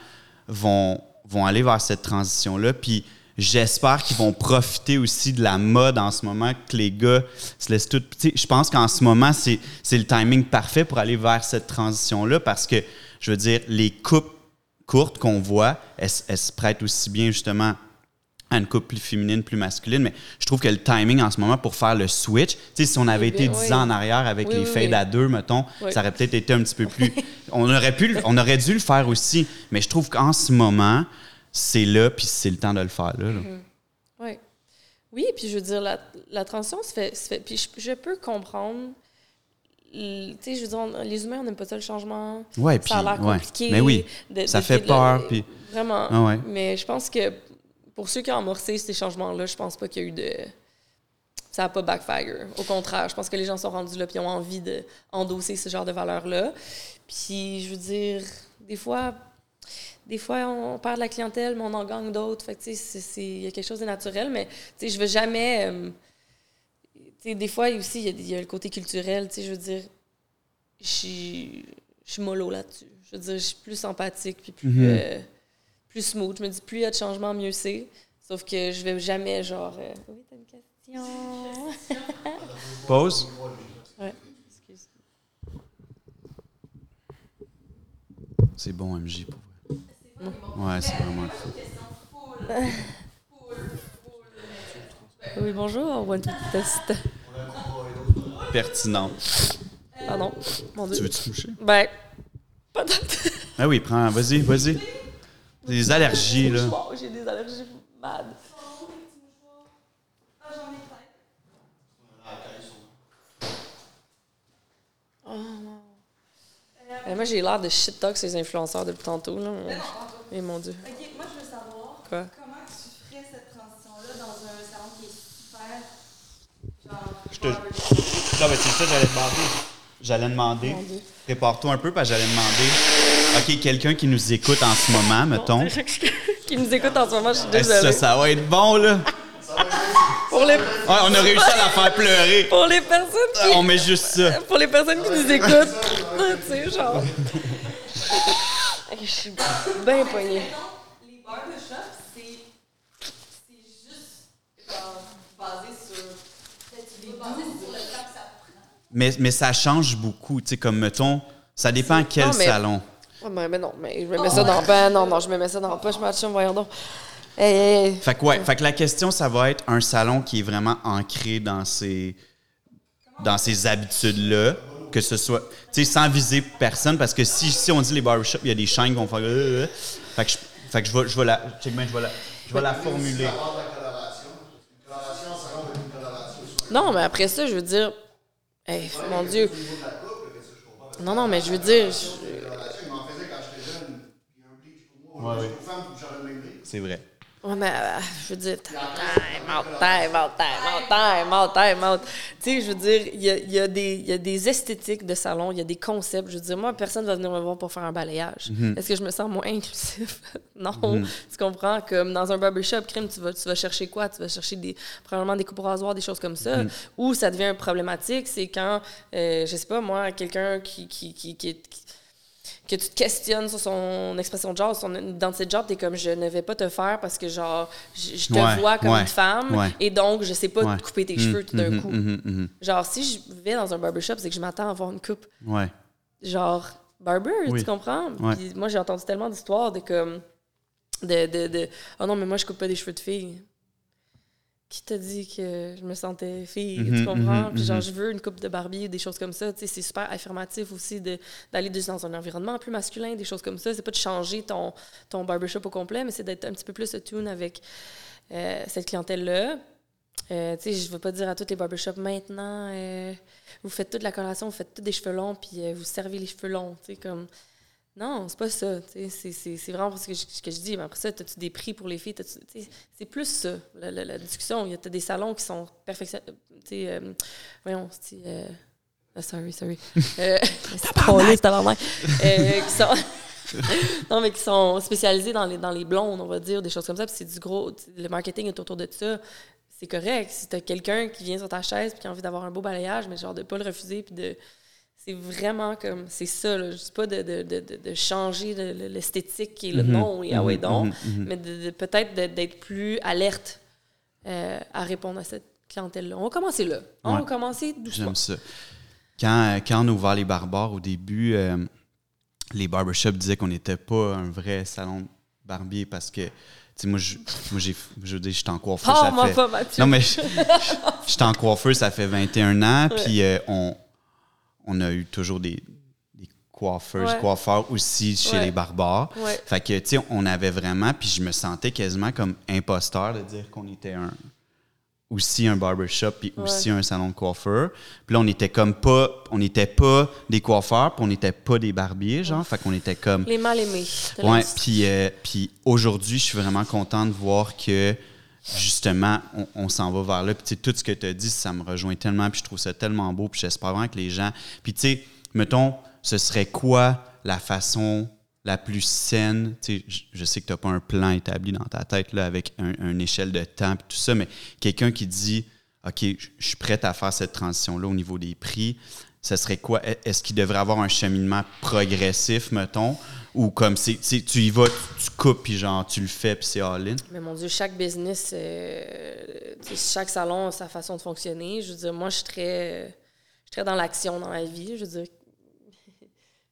vont, vont aller vers cette transition-là. Puis j'espère qu'ils vont profiter aussi de la mode en ce moment, que les gars se laissent tout. Je pense qu'en ce moment, c'est le timing parfait pour aller vers cette transition-là parce que, je veux dire, les coupes courtes qu'on voit, elles, elles se prêtent aussi bien justement à une coupe plus féminine, plus masculine, mais je trouve que le timing en ce moment pour faire le switch, tu sais, si on avait été oui. 10 ans en arrière avec Oui, les fades oui. à deux, mettons, ça aurait peut-être été un petit peu plus... [LAUGHS] on, aurait pu, le- on aurait dû le faire aussi, mais je trouve qu'en ce moment, c'est là, puis c'est le temps de le faire là. là. ouais. Oui, puis je veux dire, la, la transition se fait, se fait- Puis je, je peux comprendre. Tu sais, je veux dire, on- les humains, on n'aime pas ça, le changement. Ouais, puis ça a l'air ouais. compliqué. Mais oui, de- ça de- fait de- peur, puis Vraiment. Ah ouais. Mais je pense que pour ceux qui ont amorcé ces changements-là, je pense pas qu'il y a eu de. Ça n'a pas backfire. Au contraire, je pense que les gens sont rendus là puis ont envie d'endosser ce genre de valeurs-là. Puis, je veux dire, des fois, des fois, on perd de la clientèle, mais on en gagne d'autres. Fait que, tu sais, c'est- c'est- il y a quelque chose de naturel, mais, tu sais, je veux jamais. euh, tu sais, des fois, aussi, il y y, a le côté culturel. Tu sais, je veux dire, je suis mollo là-dessus. Je veux dire, je suis plus sympathique puis plus, Mhm. euh, plus smooth. Je me dis, plus il y a de changements, mieux c'est. Sauf que je vais jamais, genre. euh, oui, t'as une question. [LAUGHS] pause. ouais, excuse. C'est bon, MJ, pour. Ouais, c'est vraiment le. [LAUGHS] Oui, bonjour. One, test. Pertinent. Pardon. Mon Tu Dieu. veux-tu toucher? Ben, pas tant. Ah oui, prends, vas-y, vas-y. Des allergies, là. Wow, j'ai des allergies mad. Oh, wow. Eh, moi, j'ai l'air de shit talk ces influenceurs depuis tantôt. Là. Et mon Dieu. Ok, moi, je veux savoir Quoi? comment tu ferais cette transition-là dans un salon qui est super. Genre, Je te-. Non, mais c'est ça, j'allais demander. J'allais demander. Prépare-toi un peu, parce que j'allais demander. OK, quelqu'un qui nous écoute en ce moment, mettons. [LAUGHS] qui nous écoute en ce moment, je suis Est-ce que désolée. ça, ça va être bon, là? Pour les, Ouais, on a réussi à la faire pleurer. pour les personnes qui... On met juste ça. Pour les personnes qui nous écoutent. [LAUGHS] tu sais, genre... [LAUGHS] Je suis bien poignée. C'est juste. Basé sur. Mais, mais ça change beaucoup, tu sais, comme, mettons, ça dépend quel Non, mais- salon. Ouais, mais, mais non, mais je me mets ça dans... Ben non, non, je me mets ça dans la poche, match, voyons donc. Hey, hey, hey. Fait que, ouais, fait que la question, ça va être un salon qui est vraiment ancré dans ses, dans ses habitudes-là, que ce soit, tu sais, sans viser personne, parce que si, si on dit les barbershops, il y a des chaînes qui vont faire. euh, euh. Fait que je, fait que je vais, je vais la, check je vais la, je vais la formuler. Non, mais après ça, je veux dire... Hey, mon Dieu. Non, non, mais je veux dire... je- la coloration, il m'en faisait quand j'étais jeune. Puis un bleach pour moi. Ouais, bleach. C'est vrai. Ouais, mais euh, je veux dire, time out, time out, time out, time out, time out. Tu sais, je veux dire, il y a, y, a y a des esthétiques de salon, il y a des concepts. Je veux dire, moi, personne ne va venir me voir pour faire un balayage. Est-ce que je me sens moins inclusif? [LAUGHS] non. Tu comprends? Comme dans un barbershop, crime, tu vas, tu vas chercher quoi? Tu vas chercher des, probablement des coupes rasoirs, des choses comme ça. Ou ça devient problématique, c'est quand, euh, je sais pas, moi, quelqu'un qui, qui, qui, qui, qui- que tu te questionnes sur son expression de genre, son identité de genre, t'es comme je ne vais pas te faire parce que genre je, je te Ouais, vois comme ouais, une femme ouais. et donc je sais pas Ouais. te couper tes cheveux tout d'un mhm, coup. mhm, mhm. Genre si je vais dans un barbershop, c'est que je m'attends à avoir une coupe Ouais. genre barber, Oui. tu comprends? Ouais. Puis moi j'ai entendu tellement d'histoires de comme de de, de oh non mais moi je coupe pas des cheveux de fille. Qui t'a dit que je me sentais fille, Mhm, tu comprends? mhm, Puis genre, mhm. je veux une coupe de Barbie, des choses comme ça. Tu sais, c'est super affirmatif aussi d'aller dans un environnement plus masculin, des choses comme ça. C'est pas de changer ton, ton barbershop au complet, mais c'est d'être un petit peu plus attuned avec euh, cette clientèle-là. Euh, tu sais, je veux pas dire à tous les barbershops maintenant, euh, vous faites toute la coloration, vous faites tous des cheveux longs, puis vous servez les cheveux longs. Tu sais, comme. Non, c'est pas ça. C'est vraiment ce que, je, ce que je dis. Mais après ça, as-tu des prix pour les filles? C'est plus ça, la, la- la discussion. Il y a t'as des salons qui sont perfectionnés. Sais, euh, voyons, c'est. Euh, ah, sorry, sorry. [LAUGHS] Euh, c'est. Euh, qui sont. [LAUGHS] non, mais qui sont spécialisés dans les, dans les blondes, on va dire, des choses comme ça. Puis c'est du gros. Le marketing est autour de ça. C'est correct. Si t'as quelqu'un qui vient sur ta chaise puis qui a envie d'avoir un beau balayage, mais genre de pas le refuser puis de. C'est vraiment comme. C'est ça, là. Je dis pas de, de, de, de- changer le- le- l'esthétique et le nom et ah ouais donc, mais de, de- peut-être d'être plus alerte euh, à répondre à cette clientèle-là. On va commencer là. On Ouais. va commencer doucement. J'aime ça. Quand, quand on a ouvert les barbares au début, euh, les barbershops disaient qu'on n'était pas un vrai salon barbier parce que, tu sais, moi, je, moi j'ai, je je suis en coiffeur. Oh, ça moi fait... pas, Mathieu. Non, mais je je suis en coiffeur, ça fait 21 ans, puis euh, on, on a eu toujours des, des coiffeurs, Ouais. coiffeurs aussi chez Ouais. les barbares. Ouais. Fait que, tu sais, on avait vraiment, puis je me sentais quasiment comme imposteur de dire qu'on était un aussi un barbershop puis aussi un salon de coiffeur. Puis là, on était comme pas, on n'était pas des coiffeurs, puis on n'était pas des barbiers, genre. Fait qu'on était comme... Les mal aimés. Ouais, puis, euh, puis aujourd'hui, je suis vraiment content de voir que justement, on, s'en va vers là. Puis tout ce que tu as dit, ça me rejoint tellement, puis je trouve ça tellement beau, puis j'espère vraiment que les gens. Puis tu sais, mettons, ce serait quoi la façon la plus saine? Tu sais, je, sais que tu n'as pas un plan établi dans ta tête là, avec un- une échelle de temps, puis tout ça, mais quelqu'un qui dit OK, je suis prête à faire cette transition-là au niveau des prix. Ce serait quoi? E- Est-ce qu'il devrait avoir un cheminement progressif, mettons? Ou comme c'est, tu y vas, tu, coupes, puis genre, tu le fais, puis c'est all-in? Mais mon Dieu, chaque business, euh, chaque salon a sa façon de fonctionner. Je veux dire, moi, je suis très, je suis très dans l'action dans la vie. Je veux dire,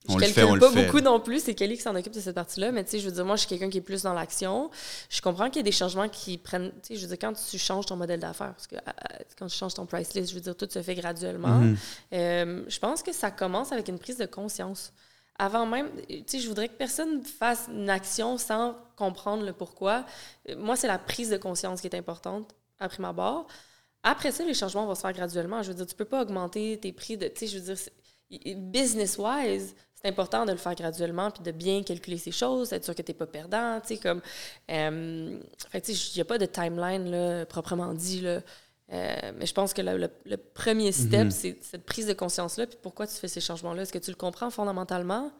je On le calcule pas beaucoup non plus. C'est Kelly qui s'en occupe de cette partie-là. Mais tu sais, je veux dire, moi, je suis quelqu'un qui est plus dans l'action. Je comprends qu'il y a des changements qui prennent. Tu sais, je veux dire, quand tu changes ton modèle d'affaires, parce que euh, quand tu changes ton price list, je veux dire, tout se fait graduellement. Mhm. Euh, je pense que ça commence avec une prise de conscience. avant même, tu sais, je voudrais que personne fasse une action sans comprendre le pourquoi. Euh, Moi, c'est la prise de conscience qui est importante, à prime abord. Après ça, les changements vont se faire graduellement. Je veux dire, tu peux pas augmenter tes prix de, tu sais, je veux dire, business-wise, c'est important de le faire graduellement puis de bien calculer ces choses, être sûr que tu n'es pas perdant, tu sais, comme... euh, fait il n'y a pas de timeline, là, proprement dit, là. Euh, mais je pense que le, le- le premier step, c'est cette prise de conscience-là. Puis pourquoi tu fais ces changements-là? Est-ce que tu le comprends fondamentalement?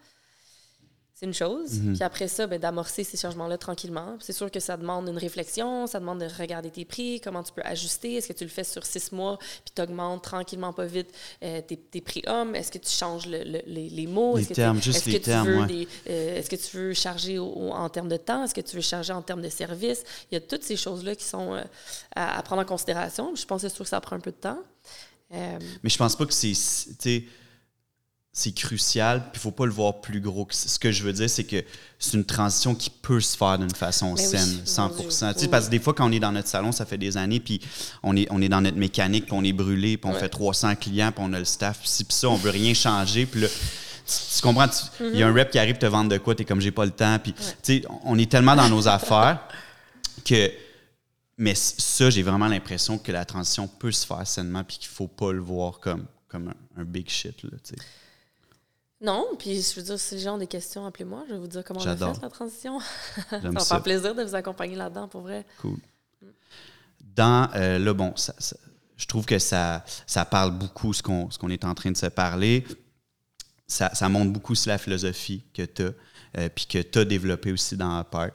C'est une chose. Puis après ça, ben, d'amorcer ces changements-là tranquillement. C'est sûr que ça demande une réflexion, ça demande de regarder tes prix, comment tu peux ajuster. Est-ce que tu le fais sur six mois, puis tu augmentes tranquillement, pas vite, euh, tes, tes prix hommes? Est-ce que tu changes le- le- les, les mots? Les que termes, juste les termes, ouais. euh, Est-ce que tu veux charger au- au- en termes de temps? Est-ce que tu veux charger en termes de service? Il y a toutes ces choses-là qui sont euh, à, à prendre en considération. Je pense que c'est sûr que ça prend un peu de temps. Mais je pense pas que c'est. C'est crucial, puis il faut pas le voir plus gros. que ça. Ce que je veux dire, c'est que c'est une transition qui peut se faire d'une façon Mais oui, saine, mon 100 Dieu, Tu sais, oui, Parce que oui. des fois, quand on est dans notre salon, ça fait des années, puis on est, on est dans notre mécanique, puis on est brûlé, puis on Ouais. fait 300 clients, puis on a le staff, puis ci, puis ça, on veut rien changer, puis là. Tu, tu comprends? Il Mm-hmm. y a un rep qui arrive te vendre de quoi, t'es comme j'ai pas le temps. Puis, tu sais, on est tellement dans nos affaires que. Mais ça, j'ai vraiment l'impression que la transition peut se faire sainement, puis qu'il faut pas le voir comme, comme un, un big shit. Là, tu sais. Non, puis je veux dire, si les gens ont des questions, appelez-moi. Je vais vous dire comment on a fait la transition. [LAUGHS] ça va faire plaisir de vous accompagner là-dedans, pour vrai. Cool. Dans, euh, là, bon, ça- ça- je trouve que ça, ça parle beaucoup ce qu'on est en train de se parler. Ça, ça montre beaucoup sur la philosophie que tu as, puis que tu as développée aussi dans Apart,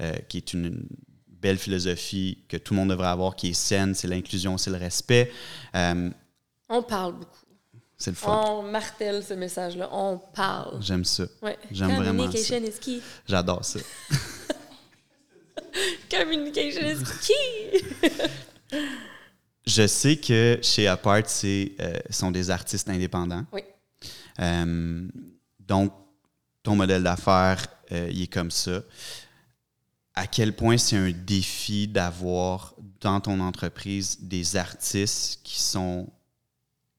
euh, qui est une, une belle philosophie que tout le monde devrait avoir, qui est saine, c'est l'inclusion, c'est le respect. Euh, On parle beaucoup. C'est le fun. On martèle ce message-là. On parle. J'aime ça. Ouais. J'aime vraiment Communication is key. J'adore ça. [LAUGHS] Communication is key. [LAUGHS] Je sais que chez Apart, c'est euh, sont des artistes indépendants. Oui. Euh, donc, ton modèle d'affaires, euh, il est comme ça. À quel point c'est un défi d'avoir dans ton entreprise des artistes qui sont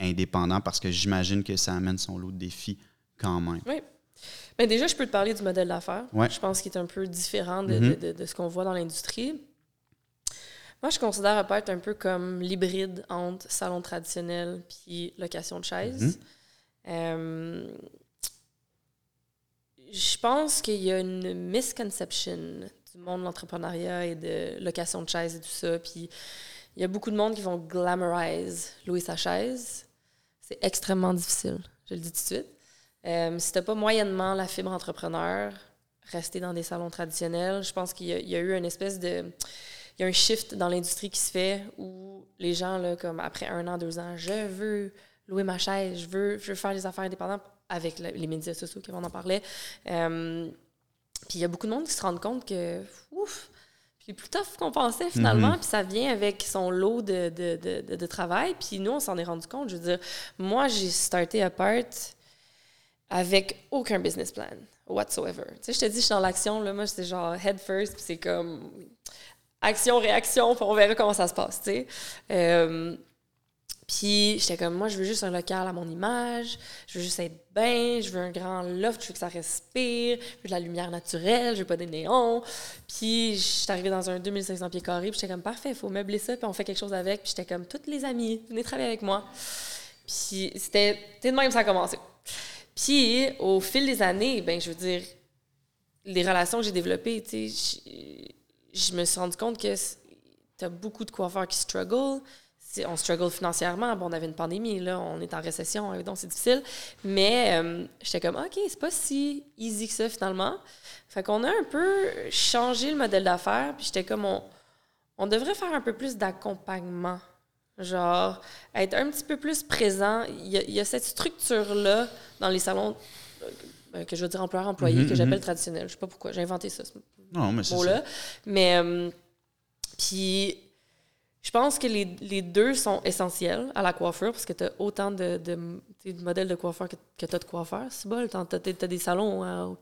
indépendants parce que j'imagine que ça amène son lot de défis quand même. Oui. Ben déjà, je peux te parler du modèle d'affaires. Ouais. Je pense qu'il est un peu différent de, Mhm. de- de- de ce qu'on voit dans l'industrie. Moi, je considère Apart un peu comme l'hybride entre salon traditionnel puis location de chaises. Mhm. Euh, je pense qu'il y a une misconception du monde de l'entrepreneuriat et de location de chaises et tout ça. Puis il y a beaucoup de monde qui vont glamorize louer sa chaise. Extrêmement difficile, je le dis tout de suite. Euh, si t'as pas moyennement la fibre entrepreneur, rester dans des salons traditionnels, je pense qu'il y, a- eu une espèce de... Il y a un shift dans l'industrie qui se fait où les gens, là, comme après un an, deux ans, je veux louer ma chaise, je veux, je veux faire des affaires indépendantes avec le- les médias sociaux, comme on en parlait. Euh, puis il y a beaucoup de monde qui se rendent compte que, c'est plus tough qu'on pensait finalement, Mhm. puis ça vient avec son lot de, de, de, travail. Puis nous, on s'en est rendu compte. Je veux dire, moi, j'ai starté Apart avec aucun business plan whatsoever. Tu sais, je te dis, je suis dans l'action, là, moi, c'était genre head first, puis c'est comme action, réaction, puis on verra comment ça se passe, tu sais. Euh, puis j'étais comme, moi, je veux juste un local à mon image, je veux juste être bien, je veux un grand loft, je veux que ça respire, je veux de la lumière naturelle, je veux pas des néons. Puis j'étais arrivée dans un 2500 pieds carrés, puis j'étais comme, parfait, il faut meubler ça, puis on fait quelque chose avec. Puis j'étais comme, toutes les amies, venez travailler avec moi. Puis c'était, de même ça a commencé. Puis au fil des années, ben je veux dire, les relations que j'ai développées, tu sais, je- me suis rendu compte que tu as beaucoup de coiffeurs qui struggle. On struggle financièrement. Bon, on avait une pandémie, là, on est en récession, donc c'est difficile. Mais euh, j'étais comme, OK, c'est pas si easy que ça finalement. Fait qu'on a un peu changé le modèle d'affaires, puis j'étais comme, on, on devrait faire un peu plus d'accompagnement. Genre, être un petit peu plus présent. Il y a, il y a cette structure-là dans les salons euh, que je veux dire employeur-employé, Mhm, que j'appelle mhm. traditionnel. Je sais pas pourquoi, j'ai inventé ça, ce mais mot-là. Mais, euh, puis, je pense que les, les deux sont essentiels à la coiffure parce que tu as autant de, de, de modèles de coiffeurs que, que tu as de coiffeurs. C'est bon, tu as, des salons hein, au-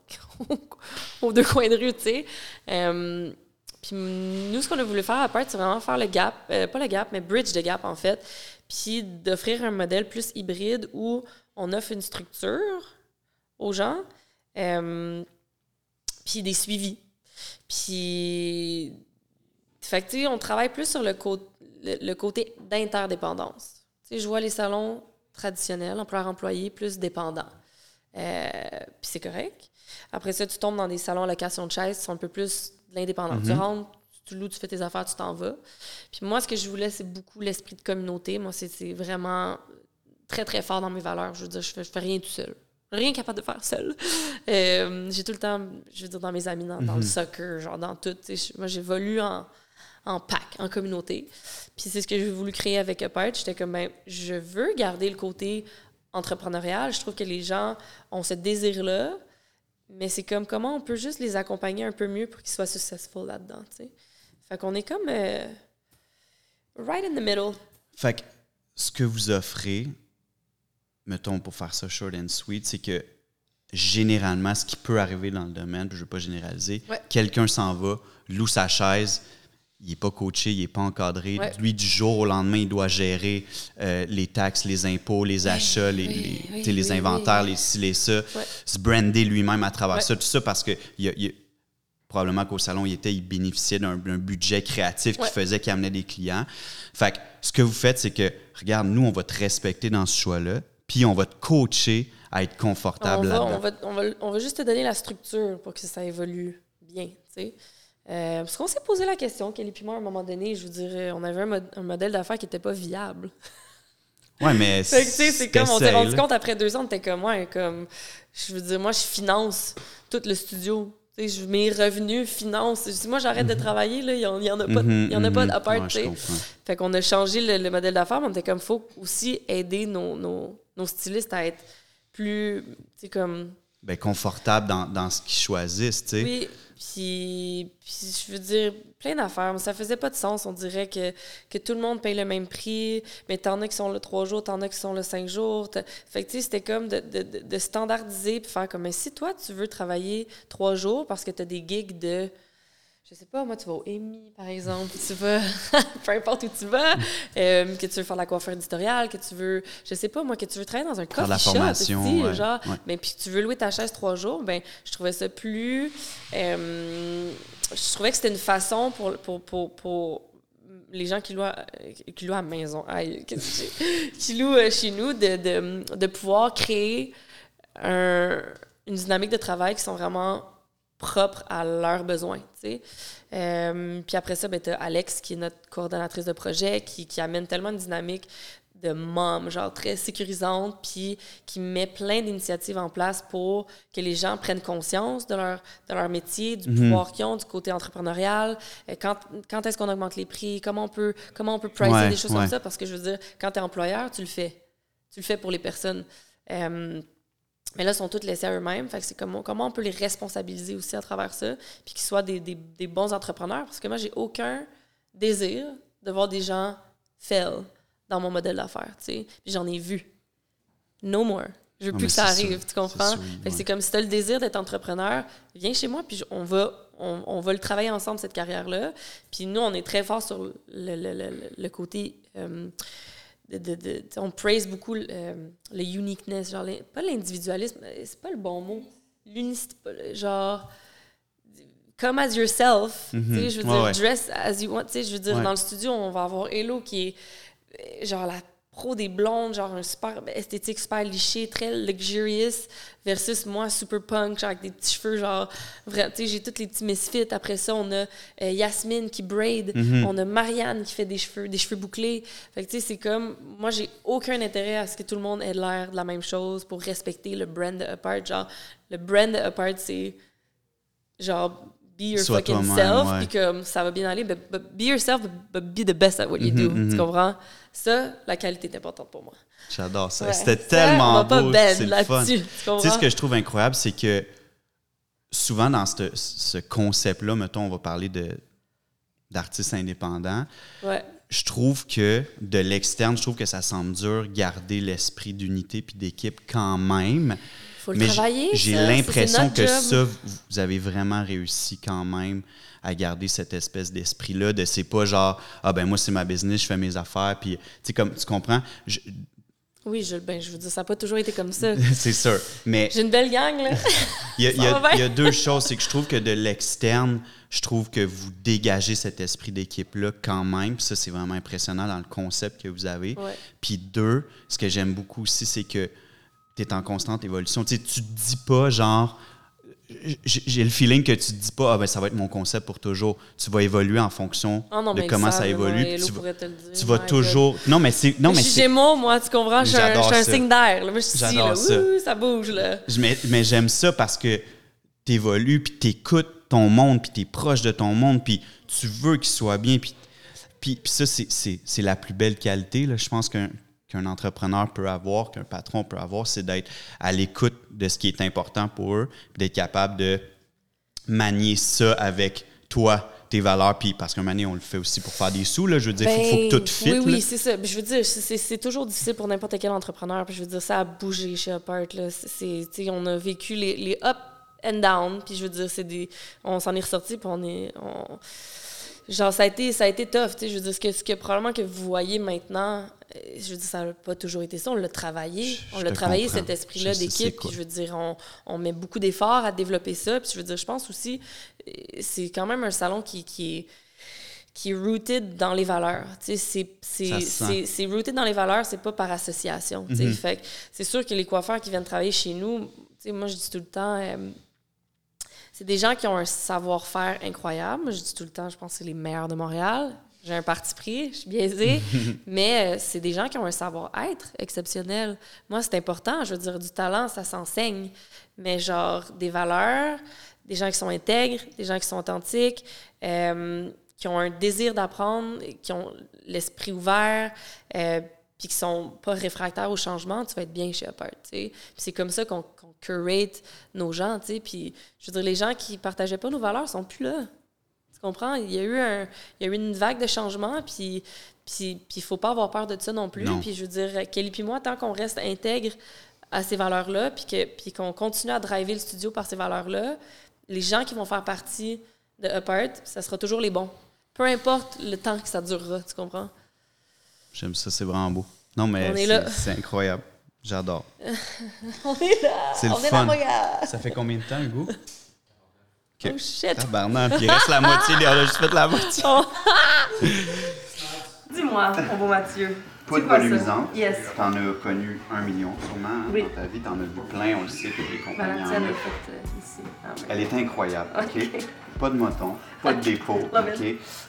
[LAUGHS] aux deux coins de rue, tu sais. Euh, puis nous, ce qu'on a voulu faire à part, c'est vraiment faire le gap, euh, pas le gap, mais bridge the gap en fait, puis d'offrir un modèle plus hybride où on offre une structure aux gens, Euh, puis des suivis. Puis, fait que, on travaille plus sur le, cô- le, le côté d'interdépendance. Tu sais, je vois les salons traditionnels, employeur-employé, plus dépendants. Euh, puis c'est correct. Après ça, tu tombes dans des salons location de chaises qui sont un peu plus de l'indépendant. Tu rentres, tu loues, tu fais tes affaires, tu t'en vas. Puis moi, ce que je voulais, c'est beaucoup l'esprit de communauté. Moi, c'est vraiment très, très fort dans mes valeurs. Je veux dire, je fais, je fais rien tout seul. Rien capable de faire seul. [LAUGHS] Euh, j'ai tout le temps, je veux dire, dans mes amis, dans, dans le soccer, genre dans tout. Moi, j'évolue en, en pack, en communauté. Puis c'est ce que j'ai voulu créer avec Apart. J'étais comme, ben, je veux garder le côté entrepreneurial. Je trouve que les gens ont ce désir-là, mais c'est comme comment on peut juste les accompagner un peu mieux pour qu'ils soient successful là-dedans, tu sais? Fait qu'on est comme euh, right in the middle. Fait que ce que vous offrez, mettons pour faire ça short and sweet, c'est que généralement, ce qui peut arriver dans le domaine, puis je ne veux pas généraliser, Ouais. quelqu'un s'en va, loue sa chaise, il n'est pas coaché, il n'est pas encadré. Ouais. Lui, du jour au lendemain, il doit gérer euh, les taxes, les impôts, les achats, les, oui, les, oui, tu sais, les oui, inventaires, les ci, les ça, Ouais. se brander lui-même à travers Ouais. ça, tout ça, parce que il a- il y a- probablement qu'au salon, il était, il bénéficiait d'un budget créatif qui faisait qu'il amenait des clients. Fait que ce que vous faites, c'est que, regarde, nous, on va te respecter dans ce choix-là, puis on va te coacher à être On confortable va, là-dedans. on, va, on, va, on va juste te donner la structure pour que ça évolue bien, tu sais. Euh, parce qu'on s'est posé la question, Kelly puis moi, à un moment donné, je vous dirais, on avait un, mod- un modèle d'affaires qui n'était pas viable. Ouais, mais [LAUGHS] Fait que, tu sais, c'est comme, on s'est rendu compte après deux ans, on était comme, ouais, comme, je veux dire, moi, je finance tout le studio. Tu sais, je- mes revenus financent. Si moi, j'arrête de travailler, là, il n'y en, y en a pas, Mhm, y en a pas mhm. Ouais. Fait qu'on a changé le, le modèle d'affaires, mais on était comme, faut aussi aider nos, nos, nos stylistes à être plus, tu sais, comme, Ben, confortable dans, dans ce qu'ils choisissent, tu sais. oui, puis, puis je veux dire, plein d'affaires. mais Ça faisait pas de sens. On dirait que, tout le monde paye le même prix, mais t'en as qui sont là trois jours, t'en as qui sont là cinq jours. Fait que, tu c'était comme de, de- de standardiser puis faire comme, mais si toi, tu veux travailler trois jours parce que t'as des gigs de, je sais pas, moi, tu vas au EMI, par exemple, tu vas, [LAUGHS] peu importe où tu vas, euh, que tu veux faire de la coiffure éditoriale, que tu veux, je sais pas, moi, que tu veux travailler dans un de la coffee shop, formation, esti, ouais, genre, ouais. mais puis tu veux louer ta chaise trois jours, ben je trouvais ça plus. euh, je trouvais que c'était une façon pour, pour, pour, pour les gens qui louent à, qui louent à maison, aïe, [LAUGHS] que qui louent euh, chez nous, de, de, de pouvoir créer un- une dynamique de travail qui sont vraiment propres à leurs besoins, tu sais. Euh, puis après ça, ben, t'as Alex, qui est notre coordonnatrice de projet, qui, qui amène tellement une dynamique de mom, genre très sécurisante, puis qui met plein d'initiatives en place pour que les gens prennent conscience de leur, de leur métier, du pouvoir qu'ils ont, du côté entrepreneurial, euh, quand, quand est-ce qu'on augmente les prix, comment on peut, comment on peut pricer Ouais, des choses ouais. comme ça, parce que je veux dire, quand tu es employeur, tu le fais. Tu le fais pour les personnes. Euh, mais là, ils sont tous laissés à eux-mêmes. Fait que c'est comment, comment on peut les responsabiliser aussi à travers ça, puis qu'ils soient des, des, des bons entrepreneurs? Parce que moi, j'ai aucun désir de voir des gens fail dans mon modèle d'affaires, tu sais. Puis j'en ai vu. No more. Je veux Non, plus que ça arrive, tu comprends? C'est sûr, Fait que ouais. c'est comme si tu as le désir d'être entrepreneur, viens chez moi, puis on va, on, on va le travailler ensemble, cette carrière-là. Puis nous, on est très fort sur le, le, le- le- le côté... euh, de, de- de- tu sais, on praise beaucoup le, euh, le uniqueness, genre, les- pas l'individualisme, euh, c'est pas le bon mot. L'unicité, genre, come as yourself. tu sais, Je veux. Ouais, dire, ouais. dress as you want. tu sais, Je veux dire, Ouais. dans le studio, on va avoir Hello qui est euh, genre la pro des blondes, genre un super esthétique super liché, très luxurious, versus moi, super punk, genre avec des petits cheveux, genre, tu sais, j'ai tous les petits misfits. Après ça, on a euh, Yasmine qui braid, Mhm. on a Marianne qui fait des cheveux, des cheveux bouclés. Fait que, tu sais, c'est comme, moi, j'ai aucun intérêt à ce que tout le monde ait l'air de la même chose pour respecter le brand de Apart. Genre, le brand de Apart, c'est genre, be your Sois fucking self, puis comme ça va bien aller, but, but be yourself, but, be the best at what you Mhm, do. mhm. Tu comprends? Ça, la qualité est importante pour moi. J'adore ça. Ouais. C'était tellement on beau. bend c'est le fun. Tu Tu sais, ce que je trouve incroyable, c'est que souvent dans ce, ce concept-là, mettons, on va parler de d'artistes indépendants, Ouais. je trouve que de l'externe, je trouve que ça semble dur garder l'esprit d'unité puis d'équipe quand même. Faut le Mais travailler. j'ai l'impression que job. ça, vous- avez vraiment réussi quand même à garder cette espèce d'esprit-là, de c'est pas genre, ah ben moi c'est ma business, je fais mes affaires, puis tu sais, comme tu comprends, je- Oui, je, ben, je veux dire, ça n'a pas toujours été comme ça. [LAUGHS] c'est sûr. Mais J'ai une belle gang, là. il y, a, il y a- Ça va bien. il y a deux choses. C'est que je trouve que de l'externe, je trouve que vous dégagez cet esprit d'équipe-là quand même. Puis ça, c'est vraiment impressionnant dans le concept que vous avez. Ouais. Puis deux, ce que j'aime beaucoup aussi, c'est que tu es en constante évolution. Tu tu te dis pas genre. J'ai le feeling que tu te dis pas, ah ben ça va être mon concept pour toujours. Tu vas évoluer en fonction Ah non, de mais comment ça évolue. tu vas, pourrait te le dire. tu vas My toujours. Non, mais c'est. Non, mais Je suis c'est. Gémeaux, moi, tu comprends? Je suis un, un signe d'air. Moi, je suis ici, là. ça. Ouh, ça bouge, là. Mais, mais j'aime ça parce que tu évolues, puis tu écoutes ton monde, puis tu es proche de ton monde, puis tu veux qu'il soit bien. Puis, puis, puis ça, c'est la plus belle qualité, là, je pense, qu'un qu'un entrepreneur peut avoir, qu'un patron peut avoir, c'est d'être à l'écoute de ce qui est important pour eux, d'être capable de manier ça avec toi, tes valeurs, puis parce qu'un donné, on le fait aussi pour faire des sous, là, je veux dire, il faut, faut que Ben, tout fit. Oui, oui, là. c'est ça. Je veux dire, c'est- toujours difficile pour n'importe quel entrepreneur. Puis je veux dire, ça a bougé chez Upart. Là. C'est- on a vécu les, les up and down. Puis je veux dire, c'est des, on s'en est ressorti. Puis on est. on- genre, ça a été, ça a été tough. tu sais. Je veux dire, ce que, ce que probablement que vous voyez maintenant, euh, je veux dire, ça n'a pas toujours été ça. On l'a travaillé. Je- on l'a travaillé, comprends. cet esprit-là d'équipe. je veux dire, on, on met beaucoup d'efforts à développer ça. Puis je veux dire, je pense aussi, euh, c'est quand même un salon qui, qui est qui est rooted dans les valeurs. C'est- se rooted dans les valeurs, c'est pas par association. Fait que c'est sûr que les coiffeurs qui viennent travailler chez nous, moi je dis tout le temps, euh, c'est des gens qui ont un savoir-faire incroyable. Moi je dis tout le temps, je pense que c'est les meilleurs de Montréal. J'ai un parti pris, je suis biaisée, [LAUGHS] mais euh, c'est des gens qui ont un savoir-être exceptionnel. Moi, c'est important. Je veux dire, du talent, ça s'enseigne. Mais genre, des valeurs, des gens qui sont intègres, des gens qui sont authentiques, euh, qui ont un désir d'apprendre, qui ont l'esprit ouvert, euh, puis qui sont pas réfractaires au changement, tu vas être bien chez Upper, c'est comme ça qu'on curate nos gens, tu sais. Puis, je veux dire, les gens qui partageaient pas nos valeurs sont plus là. Tu comprends? Il y a eu, un, il y a eu une vague de changement, puis puis puis il faut pas avoir peur de ça non plus. Non. Puis je veux dire, Kelly puis moi, tant qu'on reste intègre à ces valeurs-là, puis que- puis qu'on continue à driver le studio par ces valeurs-là, les gens qui vont faire partie de Upart, ça sera toujours les bons. Peu importe le temps que ça durera, tu comprends? J'aime ça, c'est vraiment beau. Non, mais c'est incroyable. J'adore. [LAUGHS] On est là! C'est le on est fun. là, regarde! Ça fait combien de temps, Hugo? Ok. Oh shit! Tabarnak, puis il reste la moitié, il a juste fait la moitié. Oh. [LAUGHS] Dis-moi, mon beau Mathieu. Quoi ça? volumisante. Yes. T'en as connu un million sûrement hein, Oui. dans ta vie. T'en as vu plein, on le sait, toutes les Ben, en tienne ont. est faite euh, ici. Ah, ouais. Elle est incroyable, OK? Ok? Pas de moton, pas de dépôt, OK?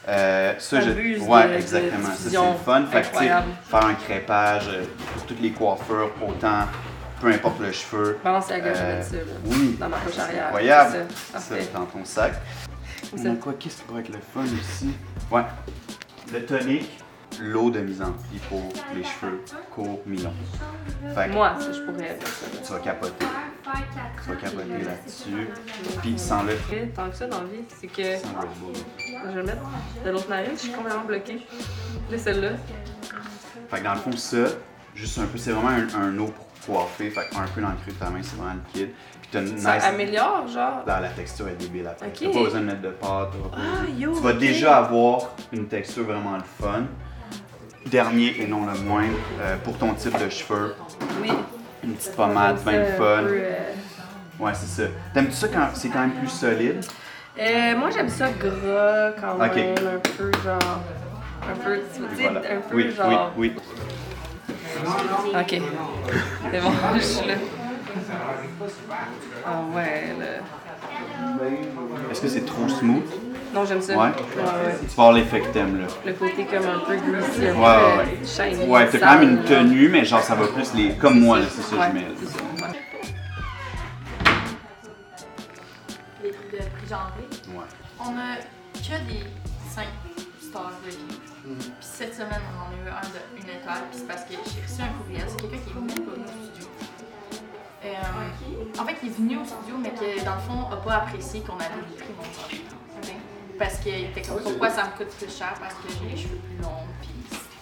Euh, ça, je... Ouais, exactement. Ça, c'est le fun. Fait que, faire un crépage euh, pour toutes les coiffures, autant, peu importe le cheveu. Balance à gauche, Euh, là. Oui, Dans ma poche c'est arrière. incroyable. Ça. Ça, dans ton sac. Ça? Quoi, qu'est-ce qui pourrait être le fun ici? Ouais. Le tonique, l'eau de mise en pli pour les cheveux courts, mi-longs. Moi, ça, je pourrais faire ça. tu vas capoter. Tu vas capoter là-dessus. Puis sans le Tant que ça dans la vie, c'est que sans Bull. je vais le mettre de l'autre narine, je suis complètement bloquée. Là, celle-là. Fait que dans le fond, ça, juste un peu, c'est vraiment un, un eau pour coiffer. Fait que un peu dans le creux de ta main, c'est vraiment liquide. Puis t'as une Ça nice. améliore, genre? Là, la texture est débile après. Ok. T'as pas besoin de mettre de pâte. pas Ah, yo, Tu vas ok. déjà avoir une texture vraiment le fun. Dernier et non le moindre, euh, pour ton type de cheveux, Oui. une petite pommade bien un fun. peu, euh, Ouais, c'est ça. T'aimes-tu ça quand c'est quand même plus solide? Euh, moi, j'aime ça gras quand Ok. même, un peu genre. Un peu, tu Voilà. un peu Oui, genre. oui, oui. Ok. C'est bon, je suis là. Ah ouais, là. Est-ce que c'est trop smooth? Non, j'aime ça. Ouais. Ouais, ouais. Tu vas avoir l'effet que t'aimes, là. Le côté comme un peu greasy, un Ouais, ouais, peu shiny. Ouais, t'as quand même une tenue, mais genre ça va plus les. Comme moi, là, c'est ça que Ouais, je mets. là. c'est ça, ouais. Les trucs de prix janvier. Ouais. On a que des 5 stars rating. Puis cette semaine, on en a eu un de une étoile. Puis c'est parce que j'ai reçu un courriel. C'est quelqu'un qui est même pas venu au studio. Euh, en fait, il est venu au studio, mais que dans le fond, n'a pas apprécié qu'on avait des prix mon Ok? Parce qu'il était comme pourquoi ça me coûte plus cher? Parce que j'ai les cheveux plus longs. Puis,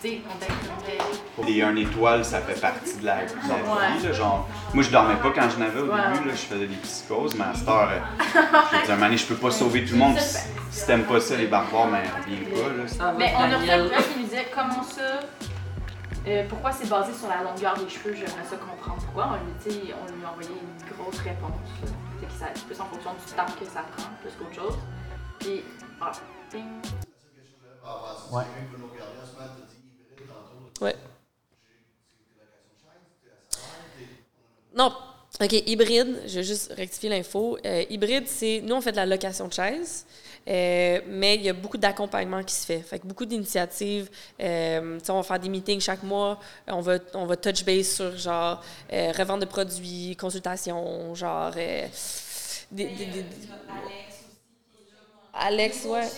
tu sais, on devrait. Des 1 étoile, ça fait partie de la, de la Ouais. vie. Là, genre, moi, je dormais pas quand je n'avais au Ouais. début. Là, je faisais des psychoses, mais à cette heure, euh, je donné, je peux pas sauver tout le monde. Si, si t'aimes pas ça, les barbares, mais viens pas. Là. Mais on a fait un qui nous disait comment ça, Euh, pourquoi c'est basé sur la longueur des cheveux? J'aimerais ça comprendre pourquoi. On lui, on lui a envoyé une grosse réponse. C'est que ça c'est plus en fonction du temps que ça prend, plus qu'autre chose. Puis, Ouais. Non. OK, hybride, je vais juste rectifier l'info. Euh, hybride, c'est. Nous, on fait de la location de chaises, euh, mais il y a beaucoup d'accompagnement qui se fait. Fait que beaucoup d'initiatives. Euh, tu sais, on va faire des meetings chaque mois. On va, on va touch base sur, genre, euh, revente de produits, consultation, genre. euh, des- des- des- Alex, ouais.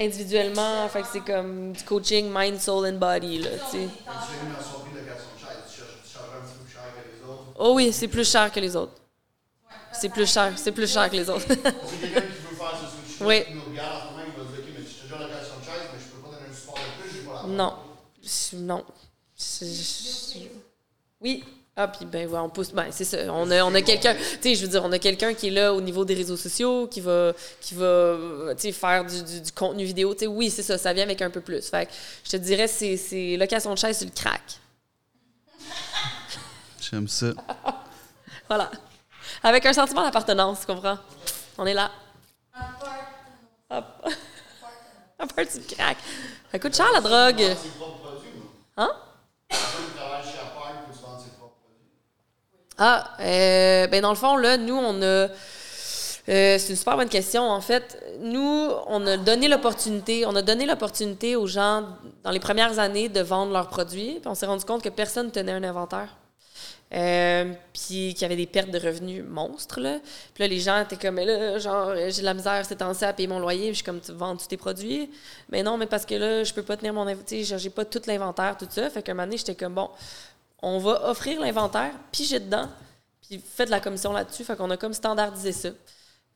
Individuellement, fait que c'est comme du coaching mind, soul and body, là, tu sais. Tu fais une dans son prix de location de chaise, tu cherches- tu chargerais un petit peu plus cher que les autres. Oh oui, c'est plus cher que les autres. C'est plus cher, c'est plus cher que les autres. Parce que quelqu'un qui veut faire ce switch Oui. Non. Non. Oui. Ah, puis ben, ouais, on pousse. Ben, c'est ça. On a, on a quelqu'un. Tu sais, je veux dire, on a quelqu'un qui est là au niveau des réseaux sociaux, qui va, qui va euh, tu sais, faire du, du, du contenu vidéo. Tu sais, oui, c'est ça. Ça vient avec un peu plus. Fait que je te dirais, c'est, c'est location de chaise sur le crack. J'aime ça. Voilà. Avec un sentiment d'appartenance, tu comprends? On est là. Hop. Un party de crack. Ça coûte cher, la drogue. Hein? Quelqu'un qui travaille chez Apple peut se vendre ses propres produits. Ah, euh, ben dans le fond, là, nous, on a. euh, c'est une super bonne question. En fait, nous, on a donné l'opportunité, on a donné l'opportunité aux gens dans les premières années de vendre leurs produits. Puis on s'est rendu compte que personne tenait un inventaire. Euh, puis qu'il y avait des pertes de revenus monstres, là. Puis là, les gens étaient comme, mais là, genre, j'ai de la misère ces temps-ci à payer mon loyer. Puis je suis comme, tu vends tous tes produits? Mais non, mais parce que là, je peux pas tenir mon inventaire, j'ai pas tout l'inventaire, tout ça. Fait qu'un moment donné, j'étais comme, bon, on va offrir l'inventaire, piger dedans, puis faites la commission là-dessus. Fait qu'on a comme standardisé ça.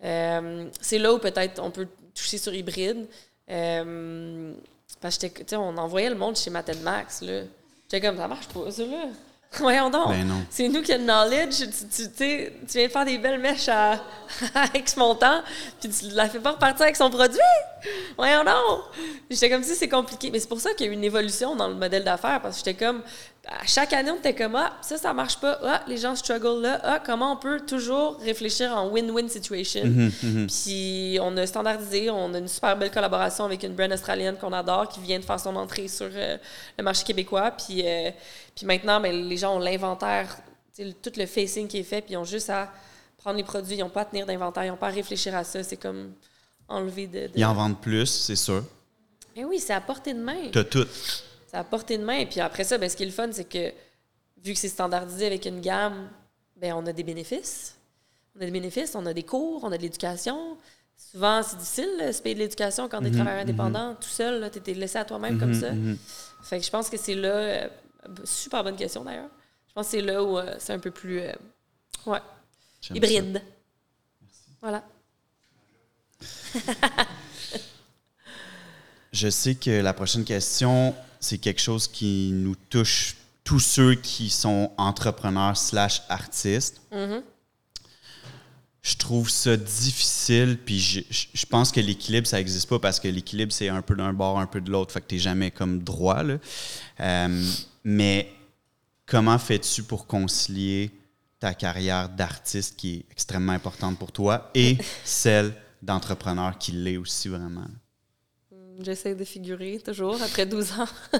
Euh, c'est là où peut-être on peut toucher sur hybride. Euh, parce que, j'étais- tu sais, on envoyait le monde chez Matt Max, là. J'étais comme, ça marche pas, ça, là. [LAUGHS] Voyons donc. Ben. C'est nous qui avons le knowledge. Tu, tu, tu sais, tu viens de faire des belles mèches à, [LAUGHS] à X-Montant, puis tu la fais pas repartir avec son produit. Voyons donc. J'étais comme si c'est compliqué. Mais c'est pour ça qu'il y a eu une évolution dans le modèle d'affaires, parce que j'étais comme, chaque année, on était comme, ah, ça, ça marche pas. Ah, les gens struggle là. Ah, comment on peut toujours réfléchir en win-win situation? Puis on a standardisé, on a une super belle collaboration avec une brand australienne qu'on adore, qui vient de faire son entrée sur euh, le marché québécois. Puis, euh, puis maintenant, ben, les gens ont l'inventaire, tout le facing qui est fait, puis ils ont juste à prendre les produits, ils n'ont pas à tenir d'inventaire, ils n'ont pas à réfléchir à ça. C'est comme enlever de. de... Ils en vendent plus, c'est sûr. Mais oui, c'est à portée de main. T'as tout. C'est à portée de main. Puis après ça, ben, ce qui est le fun, c'est que vu que c'est standardisé avec une gamme, ben, on a des bénéfices. On a des bénéfices, on a des cours, on a de l'éducation. Souvent, c'est difficile de se payer de l'éducation quand on est travailleur indépendant, tout seul. Tu es laissé à toi-même comme ça. Fait que je pense que c'est là. euh, super bonne question d'ailleurs. Je pense que c'est là où euh, c'est un peu plus. euh, ouais, hybride. Voilà. [LAUGHS] Je sais que la prochaine question, c'est quelque chose qui nous touche tous ceux qui sont entrepreneurs slash artistes. Mhm. Je trouve ça difficile, puis je, pense que l'équilibre, ça n'existe pas parce que l'équilibre, c'est un peu d'un bord, un peu de l'autre, fait que tu jamais comme droit. Là. Euh, mais comment fais-tu pour concilier ta carrière d'artiste qui est extrêmement importante pour toi et [LAUGHS] celle d'entrepreneur qui l'est aussi vraiment? J'essaie de figurer toujours après 12 ans. [LAUGHS]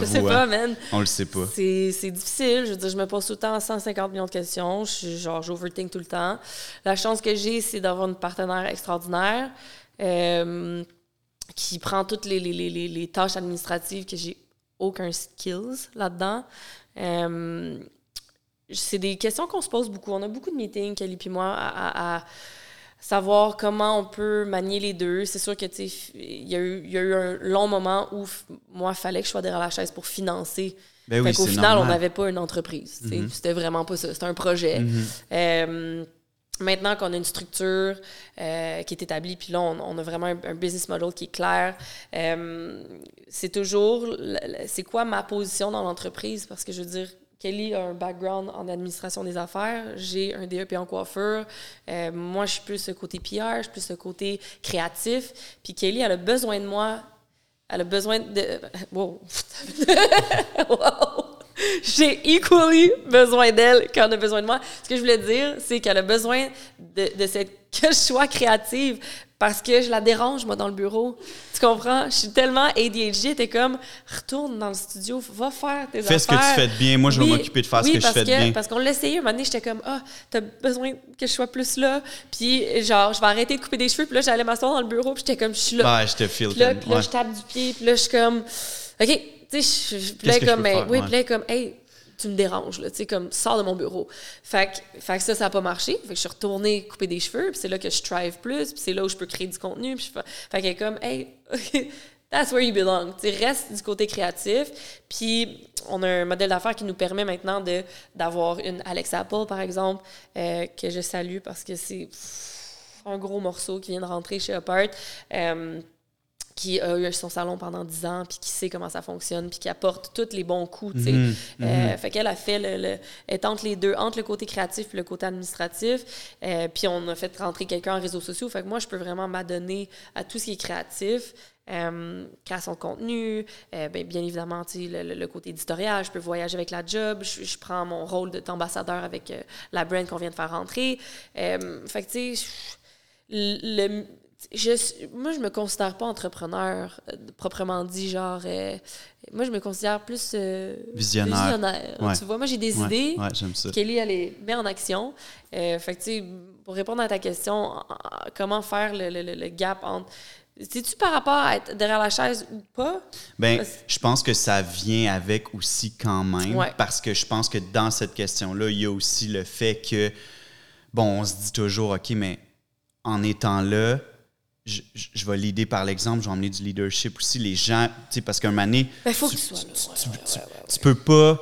Je sais pas, hein? man. On le sait pas. C'est difficile. Je veux dire, je me pose tout le temps 150 millions de questions. Je suis genre, j'overthink tout le temps. La chance que j'ai, c'est d'avoir une partenaire extraordinaire euh, qui prend toutes les, les, les, les, tâches administratives que j'ai aucun skills là-dedans. Euh, c'est des questions qu'on se pose beaucoup. On a beaucoup de meetings, Kelly puis moi, à, à- à savoir comment on peut manier les deux. C'est sûr que, tu sais, il y, a eu- il y a eu un long moment où, moi, il fallait que je sois derrière la chaise pour financer. Ben fait oui, qu'au c'est final, on n'avait pas une entreprise. sais. C'était vraiment pas ça. C'était un projet. Euh, maintenant qu'on a une structure euh, qui est établie, puis là, on, on a vraiment un, un business model qui est clair, euh, c'est toujours, c'est quoi ma position dans l'entreprise? Parce que je veux dire, Kelly a un background en administration des affaires, j'ai un DEP en coiffure, euh, moi, je suis plus ce côté PR, je suis plus ce côté créatif, puis Kelly, elle a besoin de moi elle a besoin de. [LAUGHS] [LAUGHS] Wow! J'ai equally besoin d'elle quand elle a besoin de moi. Ce que je voulais dire, c'est qu'elle a besoin de, de cette que je sois créative parce que je la dérange, moi, dans le bureau. Tu comprends? Je suis tellement ADHD, t'es comme, retourne dans le studio, va faire tes Fais affaires. ce que tu fais de bien. Moi, je vais Oui, m'occuper de faire oui, ce que je fais de bien. Parce qu'on l'a essayé, un moment donné, j'étais comme, ah, t'as besoin que je sois plus là. Puis, genre, je vais arrêter de couper des cheveux. Puis là, j'allais m'asseoir dans le bureau, puis j'étais comme, je suis là. Ouais, je te feel. Puis là, puis là, Ouais. je tape du pied, puis là, je suis comme, OK, tu sais, je- je- que je comme, ben, oui, Ouais. puis là, comme, hey, tu me déranges, là, tu sais, comme, sors de mon bureau. Fait que, ça, ça n'a pas marché. Fait que je suis retournée couper des cheveux, puis c'est là que je strive plus, puis c'est là où je peux créer du contenu. Puis je fait qu'elle est comme, hey, [LAUGHS] that's where you belong. Tu reste du côté créatif. Puis on a un modèle d'affaires qui nous permet maintenant d'avoir une Alex Apple, par exemple, euh, que je salue parce que c'est un gros morceau qui vient de rentrer chez Apart. euh, qui a eu son salon pendant 10 ans, puis qui sait comment ça fonctionne, puis qui apporte tous les bons coups, tu sais. Mhm, Euh, fait qu'elle a fait le, le- elle est entre les deux, entre le côté créatif et le côté administratif. Euh, puis on a fait rentrer quelqu'un en réseaux sociaux. Fait que moi, je peux vraiment m'adonner à tout ce qui est créatif. Euh, création de contenu, euh, ben, bien évidemment, le, le- le côté éditorial, je peux voyager avec la job, je, je prends mon rôle de- d'ambassadeur avec euh, la brand qu'on vient de faire rentrer. Fait que, tu sais, le, je, moi, je me considère pas entrepreneur, euh, proprement dit, genre, euh, moi, je me considère plus euh, Visionnaire. visionnaire, Ouais. Tu vois, moi, j'ai des Ouais, idées. ouais, j'aime ça. Kelly, elle les met en action. Fait que, tu sais, pour répondre à ta question, en- en- comment faire le, le- le- le gap entre. C'est-tu par rapport à être derrière la chaise ou pas? Parce- je pense que ça vient avec aussi quand même, Ouais. parce que je pense que dans cette question-là, il y a aussi le fait que, bon, on se dit toujours, OK, mais en étant là, je, je- je vais l'aider par l'exemple, je vais emmener du leadership aussi. Les gens, tu sais, parce qu'un moment donné, Ben, faut tu, que tu sois là. tu- tu- tu- tu peux pas.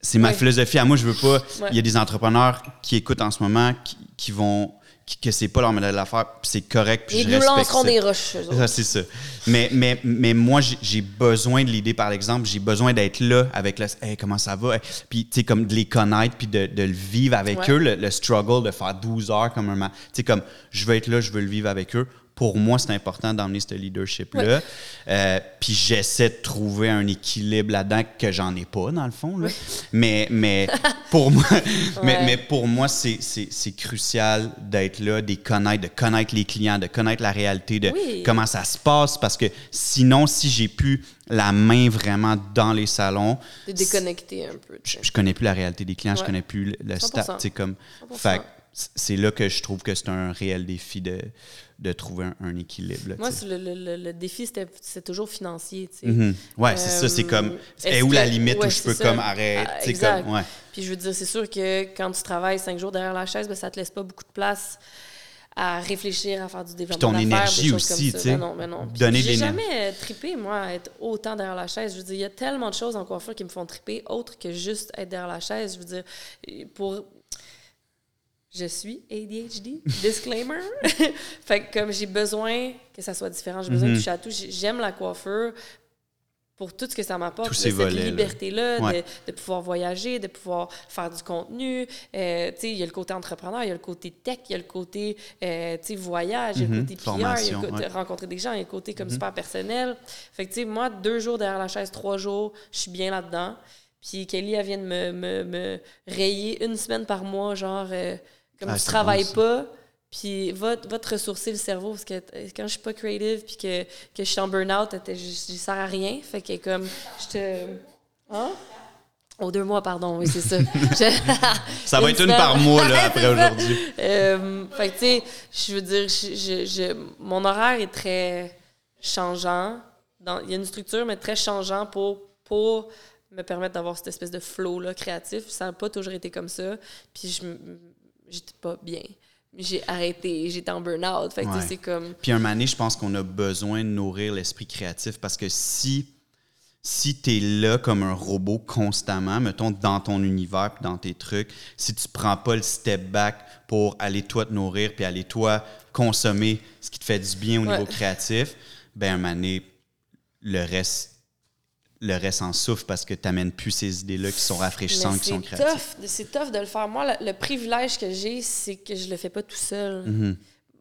c'est ma philosophie à moi, je veux pas. Il y a des entrepreneurs qui écoutent en ce moment qui, qui vont. Que c'est pas leur modèle d'affaires, c'est correct, puis Ils je nous respecte lanceront ça. des roches. Ça, c'est ça. Mais, mais, mais moi, j'ai- besoin de l'idée, par exemple. J'ai besoin d'être là avec le Hey, comment ça va? Puis, tu sais, comme de les connaître, puis de, de le vivre avec Ouais. eux, le, le struggle de faire 12 heures comme un. Tu sais, comme je veux être là, je veux le vivre avec eux. Pour moi, c'est important d'emmener ce leadership-là. Euh, puis j'essaie de trouver un équilibre là-dedans que j'en ai pas, dans le fond. Là. Mais, mais pour moi, [LAUGHS] mais, Ouais. mais pour moi, c'est- c'est c'est crucial d'être là, de connaître, de connaître les clients, de connaître la réalité de Oui. comment ça se passe. Parce que sinon, si j'ai plus la main vraiment dans les salons, De déconnecter un peu. je, je connais plus la réalité des clients, je Ouais. connais plus le, le 100%. staff. tu sais, Comme, 100%. fait que c'est là que je trouve que c'est un réel défi de, de trouver un, un équilibre. là, Moi, le, le- le- défi, c'était c'est toujours financier. sais. Mhm. Ouais, c'est ça, c'est Euh, comme. est-ce Et où la que- limite ouais, où je peux ça. comme arrêter? Ah, exact. comme, ouais. Puis je veux dire, c'est sûr que quand tu travailles cinq jours derrière la chaise, ben, ça te laisse pas beaucoup de place à réfléchir, à faire du développement ton d'affaires, énergie aussi, tu sais. Ben non, ben non. Puis Donner J'ai jamais euh, trippé, moi, à être autant derrière la chaise. Je veux dire, il y a tellement de choses en coiffure qui me font tripper, autres que juste être derrière la chaise. Je veux dire, pour... Je suis ADHD, disclaimer. [LAUGHS] fait que comme j'ai besoin que ça soit différent, j'ai besoin Mhm. de toucher à tout. J'ai- J'aime la coiffure pour tout ce que ça m'apporte. Ces cette liberté-là Ouais. de, de pouvoir voyager, de pouvoir faire du contenu. Euh, tu sais, il y a le côté entrepreneur, il y a le côté tech, il y a le côté euh, voyage, il y a le Mhm. côté PR, il y a le côté ouais. rencontrer des gens, il y a le côté comme super personnel. Fait que, tu sais, moi, deux jours derrière la chaise, trois jours, je suis bien là-dedans. Puis Kelly, elle vient de me, me, me rayer une semaine par mois, genre, euh, comme Ah, tu travailles bon, pas, puis va, va te ressourcer le cerveau, parce que quand je suis pas creative, puis que, que je suis en burn-out, je, je sers à rien. Fait que comme, je te... Hein? Oh, deux mois, pardon, oui, c'est ça. [LAUGHS] [LAUGHS] Ça va être une par mois là, [LAUGHS] après aujourd'hui. Euh, fait que, tu sais, je veux dire, je, je- mon horaire est très changeant. Dans- Il y a une structure, mais très changeant pour, pour me permettre d'avoir cette espèce de flow-là créatif. Ça n'a pas toujours été comme ça. Puis je j'étais pas bien. J'ai arrêté, j'étais en burn-out. Fait que, Ouais. c'est comme... Puis un donné, je pense qu'on a besoin de nourrir l'esprit créatif parce que si, si tu es là comme un robot constamment, mettons dans ton univers puis dans tes trucs, si tu prends pas le step back pour aller toi te nourrir puis aller toi consommer ce qui te fait du bien au Ouais. niveau créatif, ben un donné, le reste, le reste en souffre parce que tu n'amènes plus ces idées-là qui sont rafraîchissantes, qui sont créatives. tough, c'est tough de le faire. Moi, le, le privilège que j'ai, c'est que je le fais pas tout seul. Mhm.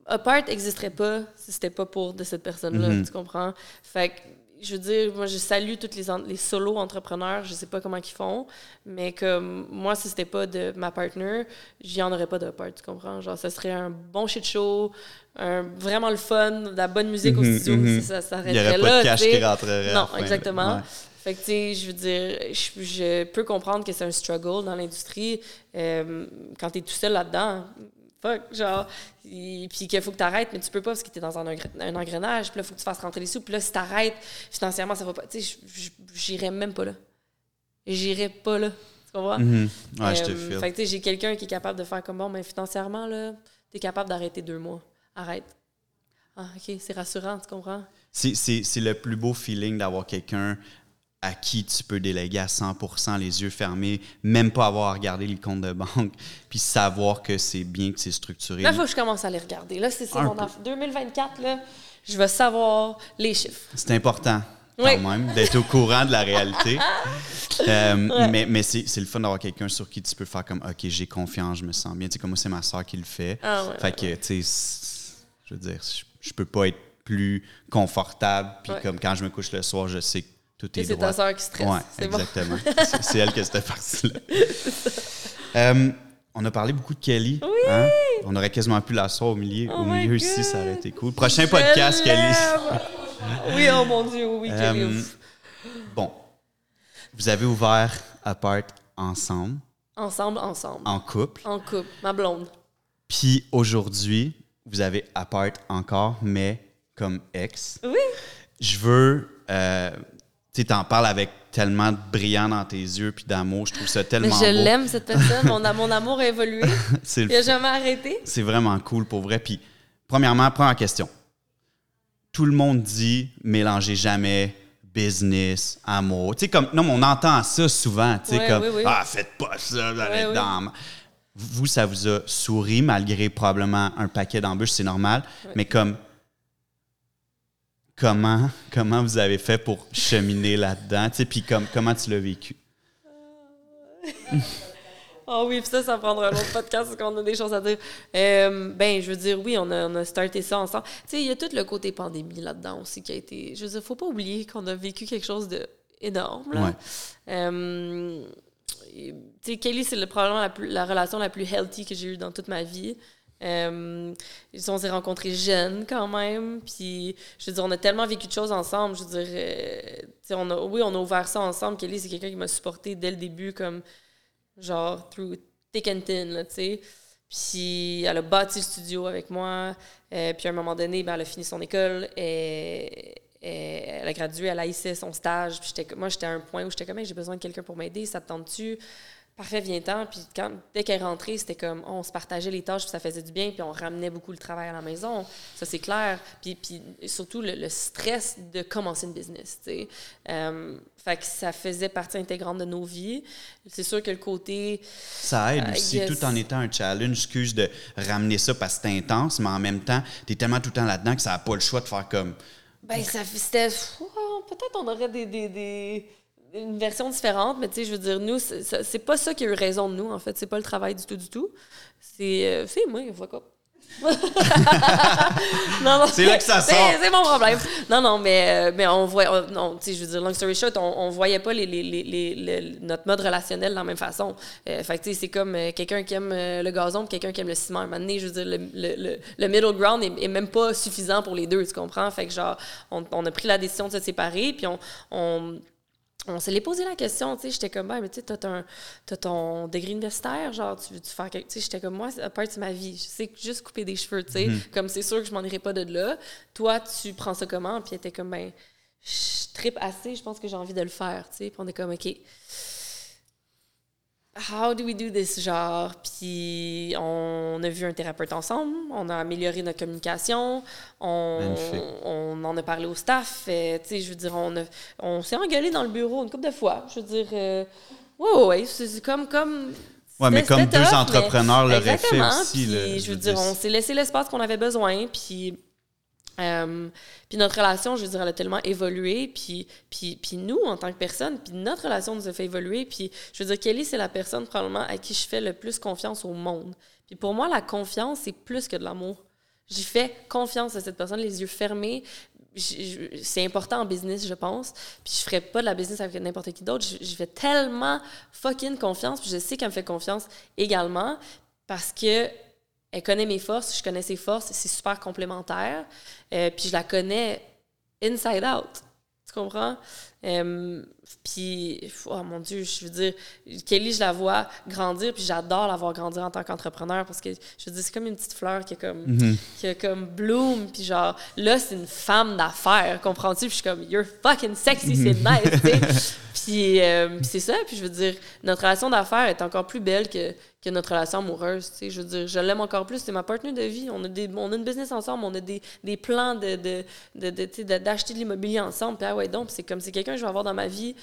Apart n'existerait pas si c'était pas pour de cette personne-là, Mhm. tu comprends? Fait que, je veux dire, moi, je salue tous les, les solo entrepreneurs, je sais pas comment ils font, mais comme moi, si c'était pas de ma partner, j'y en aurais pas d'Apart, tu comprends? Genre, ça serait un bon shit show, un, vraiment le fun, de la bonne musique au Mhm, studio, mhm. ça, ça Il n'y aurait pas là, de cash qui rentrerait. Non, exactement. Ouais. Fait que, tu sais, je veux dire, je, je peux comprendre que c'est un struggle dans l'industrie euh, quand t'es tout seul là-dedans. Fuck, genre. et- Puis qu'il faut que t'arrêtes, mais tu peux pas parce que t'es dans un, engrenage. Puis là, il faut que tu fasses rentrer les sous. Puis là, si t'arrêtes, financièrement, ça va pas. Tu sais, j'irais même pas là. J'irais pas là. Tu comprends? Mhm. Ouais, je te Euh. Fait que, tu sais, j'ai quelqu'un qui est capable de faire comme bon, mais financièrement, là, t'es capable d'arrêter deux mois. Arrête. Ah, OK, c'est rassurant, tu comprends? C'est le plus beau feeling d'avoir quelqu'un à qui tu peux déléguer à 100% les yeux fermés, même pas avoir à regarder les comptes de banque, [LAUGHS] puis savoir que c'est bien, que c'est structuré. Là, il faut que je commence à les regarder. Là, c'est mon peu. aff- 2024, là, je vais savoir les chiffres. C'est important, quand Oui. même, d'être au courant de la réalité. [LAUGHS] Euh, Ouais. Mais, mais c'est le fun d'avoir quelqu'un sur qui tu peux faire comme OK, j'ai confiance, je me sens bien. Tu sais, comme moi, c'est ma soeur qui le fait. Ah ouais, fait que, tu sais, je veux dire, je, je peux pas être plus confortable. Puis comme quand je me couche le soir, je sais que tout est c'est ta soeur qui stresse. Ouais, c'est exactement. [LAUGHS] C'est- c'est elle cette partie-là. [LAUGHS] Euh, on a parlé beaucoup de Kelly. hein? On aurait quasiment pu la soir au milieu, Oh au milieu ici, ça aurait été cool. Prochain Je podcast, Kelly. oui, oh mon Dieu, oui, Kelly. Euh, bon, vous avez ouvert Apart ensemble, Ensemble, ensemble. en couple. En couple. Ma blonde. Puis aujourd'hui, vous avez Apart encore, mais comme ex. Oui. Je veux. Euh, tu t'en parles avec tellement de brillant dans tes yeux puis d'amour. Je trouve ça Mais tellement je beau. l'aime, cette personne. Mon, [LAUGHS] mon amour a évolué. C'est Il a jamais arrêté. C'est vraiment cool pour vrai. Puis, premièrement, première question. Tout le monde dit mélangez jamais business, amour. Tu sais, comme, non, mais on entend ça souvent. Tu sais, Ouais, comme, oui, oui. ah, faites pas ça, vous allez Ouais, oui. Vous, ça vous a souri malgré probablement un paquet d'embûches, c'est normal. Mais comme, comment, comment vous avez fait pour cheminer là-dedans? Puis comme, comment tu l'as vécu? [LAUGHS] Ah oui, puis ça, ça prendra un autre podcast parce qu'on a des choses à dire. Euh, ben, je veux dire, oui, on a, on a starté ça ensemble. Tu sais, il y a tout le côté pandémie là-dedans aussi qui a été. Je veux dire, faut pas oublier qu'on a vécu quelque chose de énorme. Là. Ouais. Euh, tu sais, Kelly, c'est le- probablement la, plus- la relation la plus healthy que j'ai eue dans toute ma vie. Euh, on s'est rencontrés jeunes quand même, puis je veux dire, on a tellement vécu de choses ensemble. Je veux dire, euh, on a, oui, on a ouvert ça ensemble. Kelly, c'est quelqu'un qui m'a supporté dès le début, comme genre through thick and thin, tu sais. Puis elle a bâti le studio avec moi. Euh, puis à un moment donné, ben, elle a fini son école. Et, elle a gradué, elle haïssait son stage. Puis moi, j'étais à un point où j'étais comme, j'ai besoin de quelqu'un pour m'aider. Ça te tente-tu? Parfait, viens-t'en. Puis quand, dès qu'elle est rentrée, c'était comme, on se partageait les tâches, puis ça faisait du bien. Puis on ramenait beaucoup le travail à la maison. Ça, c'est clair. Puis, puis surtout, le, le stress de commencer une business, tu sais. Euh, fait que ça faisait partie intégrante de nos vies. C'est sûr que le côté... Ça aide Ah, aussi, yes. tout en étant un challenge, excuse de ramener ça parce que c'est intense, mais en même temps, t'es tellement tout le temps là-dedans que ça n'a pas le choix de faire comme. Ben, ça c'était. Ouah, Peut-être on aurait des, des, des- une version différente, mais tu sais, je veux dire, nous, c'est- pas ça qui a eu raison de nous, en fait. C'est pas le travail du tout, du tout. C'est. euh, c'est moi, fuck up. [LAUGHS] non, non. C'est là que ça c'est- sort. C'est mon problème. Non, non, mais, euh, mais on voit. on- non, tu sais, je veux dire, long story short, on, on voyait pas les, les, les, les- le- notre mode relationnel de la même façon. Euh, fait que, tu sais, c'est comme euh, quelqu'un qui aime euh, le gazon quelqu'un qui aime le ciment. À un moment donné, je veux dire, le, le, le, le middle ground est, est même pas suffisant pour les deux, tu comprends? Fait que, genre, on, on a pris la décision de se séparer, puis on. On se l'est posé la question, tu sais, j'étais comme, ben, mais tu sais, t'as ton, degré universitaire, genre, tu veux-tu faire quelque... Tu sais, j'étais comme, moi, à part de ma vie, je sais juste couper des cheveux, tu sais, comme c'est sûr que je m'en irai pas de là. Toi, tu prends ça comment? Puis elle était comme, ben, je tripe assez, je pense que j'ai envie de le faire, tu sais. Puis on est comme, OK, how do we do this, genre? Puis on a vu un thérapeute ensemble, on a amélioré notre communication, on, on en a parlé au staff, euh, tu sais, je veux dire, on, a- on s'est engueulé dans le bureau une couple de fois, je veux dire, euh, ouais, ouais, ouais, c'est comme, comme... Ouais, mais comme deux tough, entrepreneurs l'auraient fait aussi. puis là, je veux dire, on s'est laissé l'espace qu'on avait besoin, puis... euh, puis notre relation, je veux dire, elle a tellement évolué, puis, puis, puis nous, en tant que personne, puis notre relation nous a fait évoluer, puis je veux dire, Kelly, c'est la personne probablement à qui je fais le plus confiance au monde. Puis pour moi, la confiance, c'est plus que de l'amour. J'y fais confiance à cette personne, les yeux fermés. C'est important en business, je pense. Puis je ferais pas de la business avec n'importe qui d'autre. Je fais tellement fucking confiance. Puis je sais qu'elle me fait confiance également parce que elle connaît mes forces, je connais ses forces, c'est super complémentaire. Euh, puis je la connais inside out. Tu comprends? Euh, puis, oh mon Dieu, je veux dire, Kelly, je la vois grandir, puis j'adore la voir grandir en tant qu'entrepreneur parce que, je veux dire, c'est comme une petite fleur qui est comme, qui a comme bloom, puis genre, là, c'est une femme d'affaires, comprends-tu? Puis je suis comme, you're fucking sexy, c'est nice, tu sais. [LAUGHS] Puis, euh, puis c'est ça, puis je veux dire, notre relation d'affaires est encore plus belle que, que notre relation amoureuse, tu sais. Je veux dire, je l'aime encore plus, c'est ma partenaire de vie. On a, des, on a une business ensemble, on a des, des plans de, de, de, de, de- d'acheter de l'immobilier ensemble, puis ah ouais, donc, c'est comme, c'est quelqu'un je vais avoir dans ma vie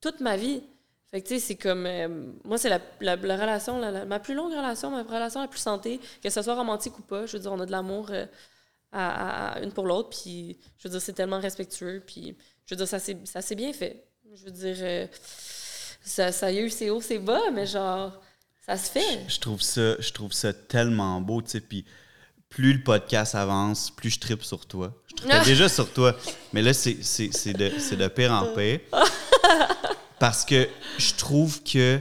toute ma vie. Fait que, tu sais, c'est comme. euh, moi, c'est la, la, la relation, la- la- ma plus longue relation, ma relation la plus santé, que ce soit romantique ou pas. Je veux dire, on a de l'amour euh, à, une pour l'autre, puis je veux dire, c'est tellement respectueux, puis je veux dire, ça s'est bien fait. Je veux dire, euh, ça, ça a eu ses hauts, ses bas, mais genre, ça se fait. Je trouve ça, je trouve ça tellement beau, tu sais, puis plus le podcast avance, plus je tripe sur toi. Je trippais déjà sur toi, mais là, c'est de, de pire en pire. [LAUGHS] Parce que je trouve que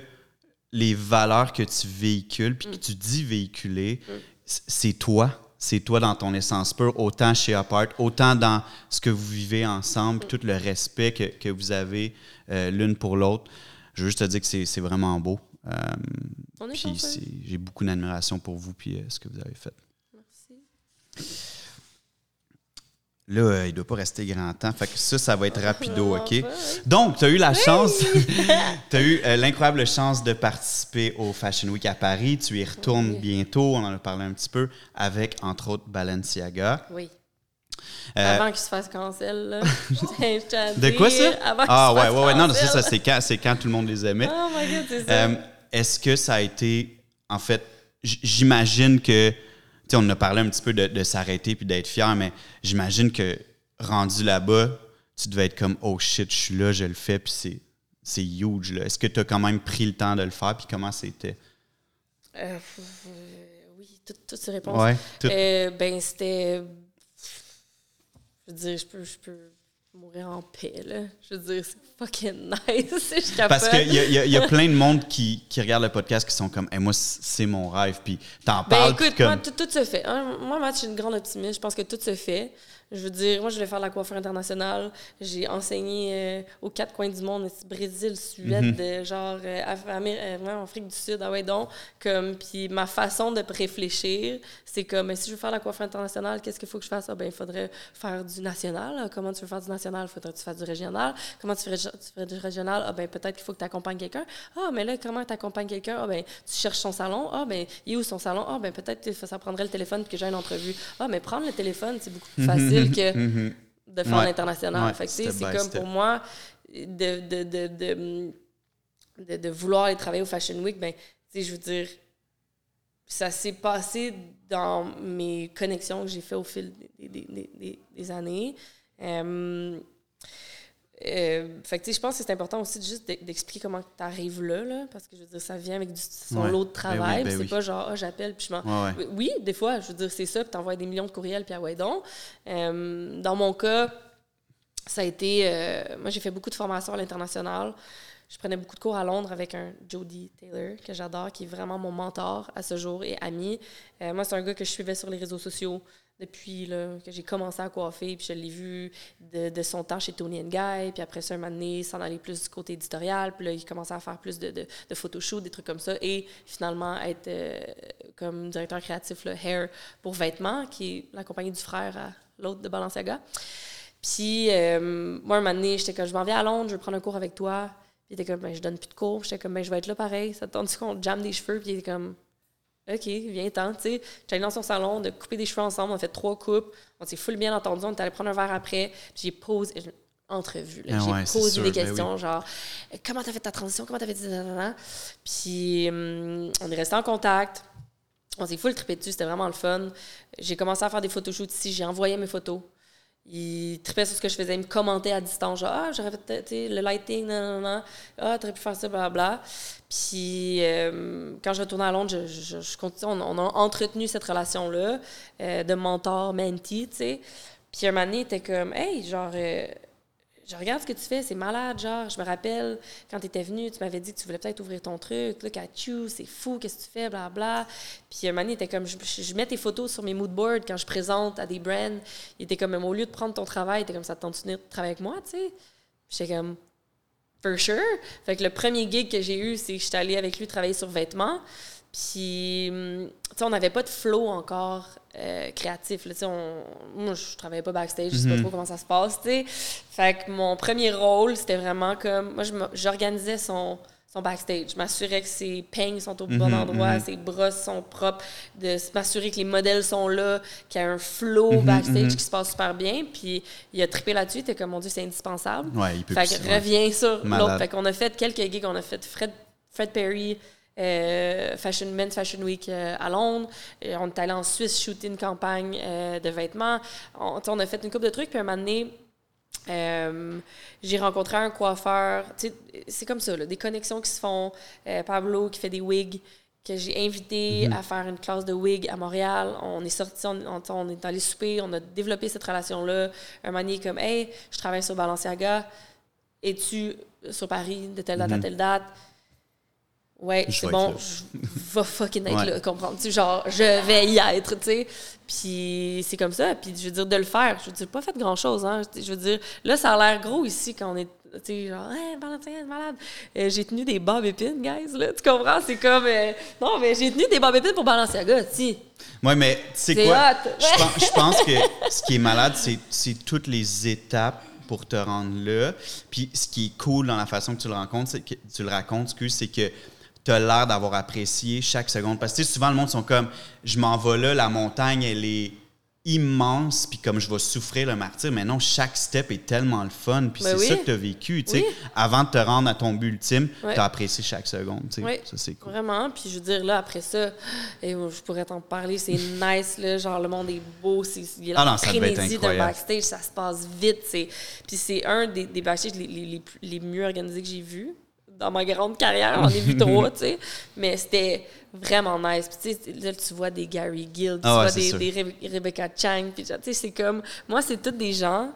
les valeurs que tu véhicules, puis que tu dis véhiculer, c- c'est toi. C'est toi dans ton essence pure, autant chez Apart, autant dans ce que vous vivez ensemble, tout le respect que, que vous avez euh, l'une pour l'autre. Je veux juste te dire que c'est vraiment beau. Euh, puis j'ai beaucoup d'admiration pour vous puis euh, ce que vous avez fait. Là, euh, il ne doit pas rester grand temps. Fait que ça, ça va être rapido, Vraiment OK? Donc, tu as eu la chance, [LAUGHS] tu as eu euh, l'incroyable chance de participer au Fashion Week à Paris. Tu y retournes Oui. bientôt, on en a parlé un petit peu, avec, entre autres, Balenciaga. Oui. Euh, Avant qu'il se fasse cancel, là. [LAUGHS] De quoi ça? Avant Ah, ouais, ouais, ouais. Non, c'est ça, c'est quand, quand tout le monde les aimait. Oh my god, c'est ça. Est-ce que ça a été. En fait, j'imagine que. Tu sais, on a parlé un petit peu de, de s'arrêter puis d'être fier, mais j'imagine que rendu là-bas, tu devais être comme oh shit, je suis là, je le fais, puis c'est, c'est huge. Là. Est-ce que tu as quand même pris le temps de le faire, puis comment c'était? Euh, oui, tout- toutes ces réponses. Ouais. tout- Euh, ben, c'était. Je veux dire, je peux, je peux mourir en paix, là. Je veux dire, c'est fucking nice. [LAUGHS] je. Parce qu'il y a, y y a plein de monde qui, qui regarde le podcast qui sont comme hey, moi, c'est mon rêve, puis t'en Ben parles. écoute, puis moi, comme... tout, tout se fait. hein. Moi, Matt, je suis une grande optimiste. Je pense que tout se fait. Je veux dire, moi, je voulais faire la coiffure internationale. J'ai enseigné euh, aux quatre coins du monde, Brésil, Suède, Mhm. euh, genre euh, euh, Afrique du Sud, ah ouais donc. Comme, puis ma façon de réfléchir, c'est comme, si je veux faire la coiffure internationale, qu'est-ce qu'il faut que je fasse? Ah ben, il faudrait faire du national. Comment tu veux faire du national? Il faudrait que tu fasses du régional. Comment tu ferais, tu ferais du régional? Ah ben, peut-être qu'il faut que tu accompagnes quelqu'un. Ah, mais là, comment tu accompagnes quelqu'un? Ah ben, tu cherches son salon. Ah ben, il est où son salon? Ah ben, peut-être que ça prendrait le téléphone puis que j'ai une entrevue. Ah, mais prendre le téléphone, c'est beaucoup plus [LAUGHS] facile que Mhm. de faire Ouais. l'international. Ouais, fait que, c'est comme pour moi de, de, de, de, vouloir aller travailler au Fashion Week, ben, tu sais, je veux dire, ça s'est passé dans mes connexions que j'ai fait au fil des, des, des- des- des années. Euh, euh, fait que, je pense que c'est important aussi de juste d'e- d'expliquer comment tu arrives là, là, parce que je veux dire, ça vient avec du, son Ouais. lot de Ben travail. oui, ben puis c'est oui. pas genre, ah, j'appelle, puis je m'en. Ouais, ouais. Oui, des fois, je veux dire, c'est ça, puis t'envoies des millions de courriels, puis ah ouais, donc. Euh, dans mon cas, ça a été. euh, moi, j'ai fait beaucoup de formations à l'international. Je prenais beaucoup de cours à Londres avec un Jody Taylor, que j'adore, qui est vraiment mon mentor à ce jour et ami. Moi, c'est un gars que je suivais sur les réseaux sociaux depuis là, que j'ai commencé à coiffer, puis je l'ai vu de, son temps chez Tony Guy, puis après ça, un moment donné, s'en aller plus du côté éditorial, puis là, il commençait à faire plus de, photoshoots, des trucs comme ça, et finalement être euh, comme directeur créatif là, Hair pour Vêtements, qui est la compagnie du frère à l'autre de Balenciaga. Puis, euh, moi, un moment donné, j'étais comme, je m'en viens à Londres, je veux prendre un cours avec toi. Puis, il était comme, ben, je donne plus de cours. J'étais comme, ben, je vais être là pareil. Ça te tente qu'on jamme des cheveux? Puis, il était comme, OK, viens-t'en, tu sais. J'allais dans son salon, de couper des cheveux ensemble. On a fait trois coupes. On s'est full bien entendu. On est allé prendre un verre après. Puis, j'ai posé, entrevue, là. Ah j'ai ouais, posé sûr, des ben questions, genre, comment t'as fait ta transition? Comment t'as fait ça? Puis, hum, on est resté en contact. On s'est full trippé dessus, c'était vraiment le fun. J'ai commencé à faire des photoshoots ici, j'ai envoyé mes photos. Il trippait sur ce que je faisais, il me commentait à distance, genre, ah, j'aurais fait, le lighting, non, non, non, ah, t'aurais pu faire ça, blablabla. Puis, euh, quand je retournais à Londres, je, je, je continue, on, on a entretenu cette relation-là euh, de mentor-mentee, tu sais. Puis, un moment donné, il était comme, hey, genre, euh, je regarde ce que tu fais, c'est malade, genre, je me rappelle, quand tu étais venu, tu m'avais dit que tu voulais peut-être ouvrir ton truc, look at you, c'est fou, qu'est-ce que tu fais, bla bla. Puis un moment il était comme, je, je- je mets tes photos sur mes mood boards quand je présente à des brands, il était comme, au lieu de prendre ton travail, il était comme, ça te tente de travailler avec moi, tu sais? J'étais comme, for sure. Fait que le premier gig que j'ai eu, c'est que j'étais allée avec lui travailler sur vêtements. Puis, hum, tu sais, on n'avait pas de flow encore euh, créatif. Là, on, moi, je travaillais pas backstage, je sais pas trop comment ça se passe, sais. Fait que mon premier rôle, c'était vraiment comme... Moi, j'organisais son, son backstage. Je m'assurais que ses peignes sont au bon endroit, ses brosses sont propres, de m'assurer que les modèles sont là, qu'il y a un flow backstage qui se passe super bien. Puis, il a trippé là-dessus. Il était comme, mon Dieu, c'est indispensable. Ouais, il peut Fait que reviens sur l'autre. Fait qu'on a fait quelques gigs. On a fait Fred, Fred Perry, euh, Fashion Men's Fashion Week euh, à Londres. Et on est allé en Suisse shooter une campagne euh, de vêtements. On, a fait une couple de trucs. Puis un moment donné, j'ai rencontré un coiffeur. C'est comme ça, là, des connexions qui se font. Pablo qui fait des wigs que j'ai invité à faire une classe de wig à Montréal. On est sorti, on, on- on est allé souper, on a développé cette relation-là. Un donné, comme, hey, je travaille sur Balenciaga. Es-tu sur Paris de telle date à telle date? Ouais, c'est bon, je [LAUGHS] vais fucking être Ouais. là, comprends-tu? Genre, je vais y être, tu sais. Puis c'est comme ça. Puis je veux dire, de le faire, je veux dire, pas fait grand-chose, hein. Je veux dire, là, ça a l'air gros ici quand on est, tu sais, genre, hey, Valentin, malade. Euh, j'ai tenu des bob épines, guys, là. Tu comprends? C'est comme, euh, non, mais j'ai tenu des bob épines pour Balenciaga, tu Ouais, mais tu sais C'est quoi? Je pense, je pense que ce qui est malade, c'est, c'est toutes les étapes pour te rendre là. Puis ce qui est cool dans la façon que tu le racontes, c'est que tu le racontes, excuse, c'est que tu as l'air d'avoir apprécié chaque seconde. Parce que souvent, le monde sont comme je m'en vais là, la montagne, elle est immense, puis comme je vais souffrir le martyr. Mais non, chaque step est tellement le fun, puis Ben c'est oui. ça que tu as vécu. Oui. avant de te rendre à ton but ultime, Ouais. tu as apprécié chaque seconde. Oui, Ça, c'est cool. Vraiment. Puis je veux dire, là, après ça, [GASPS] et je pourrais t'en parler, c'est [LAUGHS] nice, là. Genre, le monde est beau. C'est, il y a Ah d'un backstage, ça se passe vite. Puis c'est un des, des backstage les, les, les, les mieux organisés que j'ai vus. Dans ma grande carrière, j'en ai vu trois, [LAUGHS] tu sais. Mais c'était vraiment nice. Puis tu sais, là, tu vois des Gary Gill, tu Ah ouais, vois des, Rebecca Chang. Puis tu sais, c'est comme... Moi, c'est tous des gens...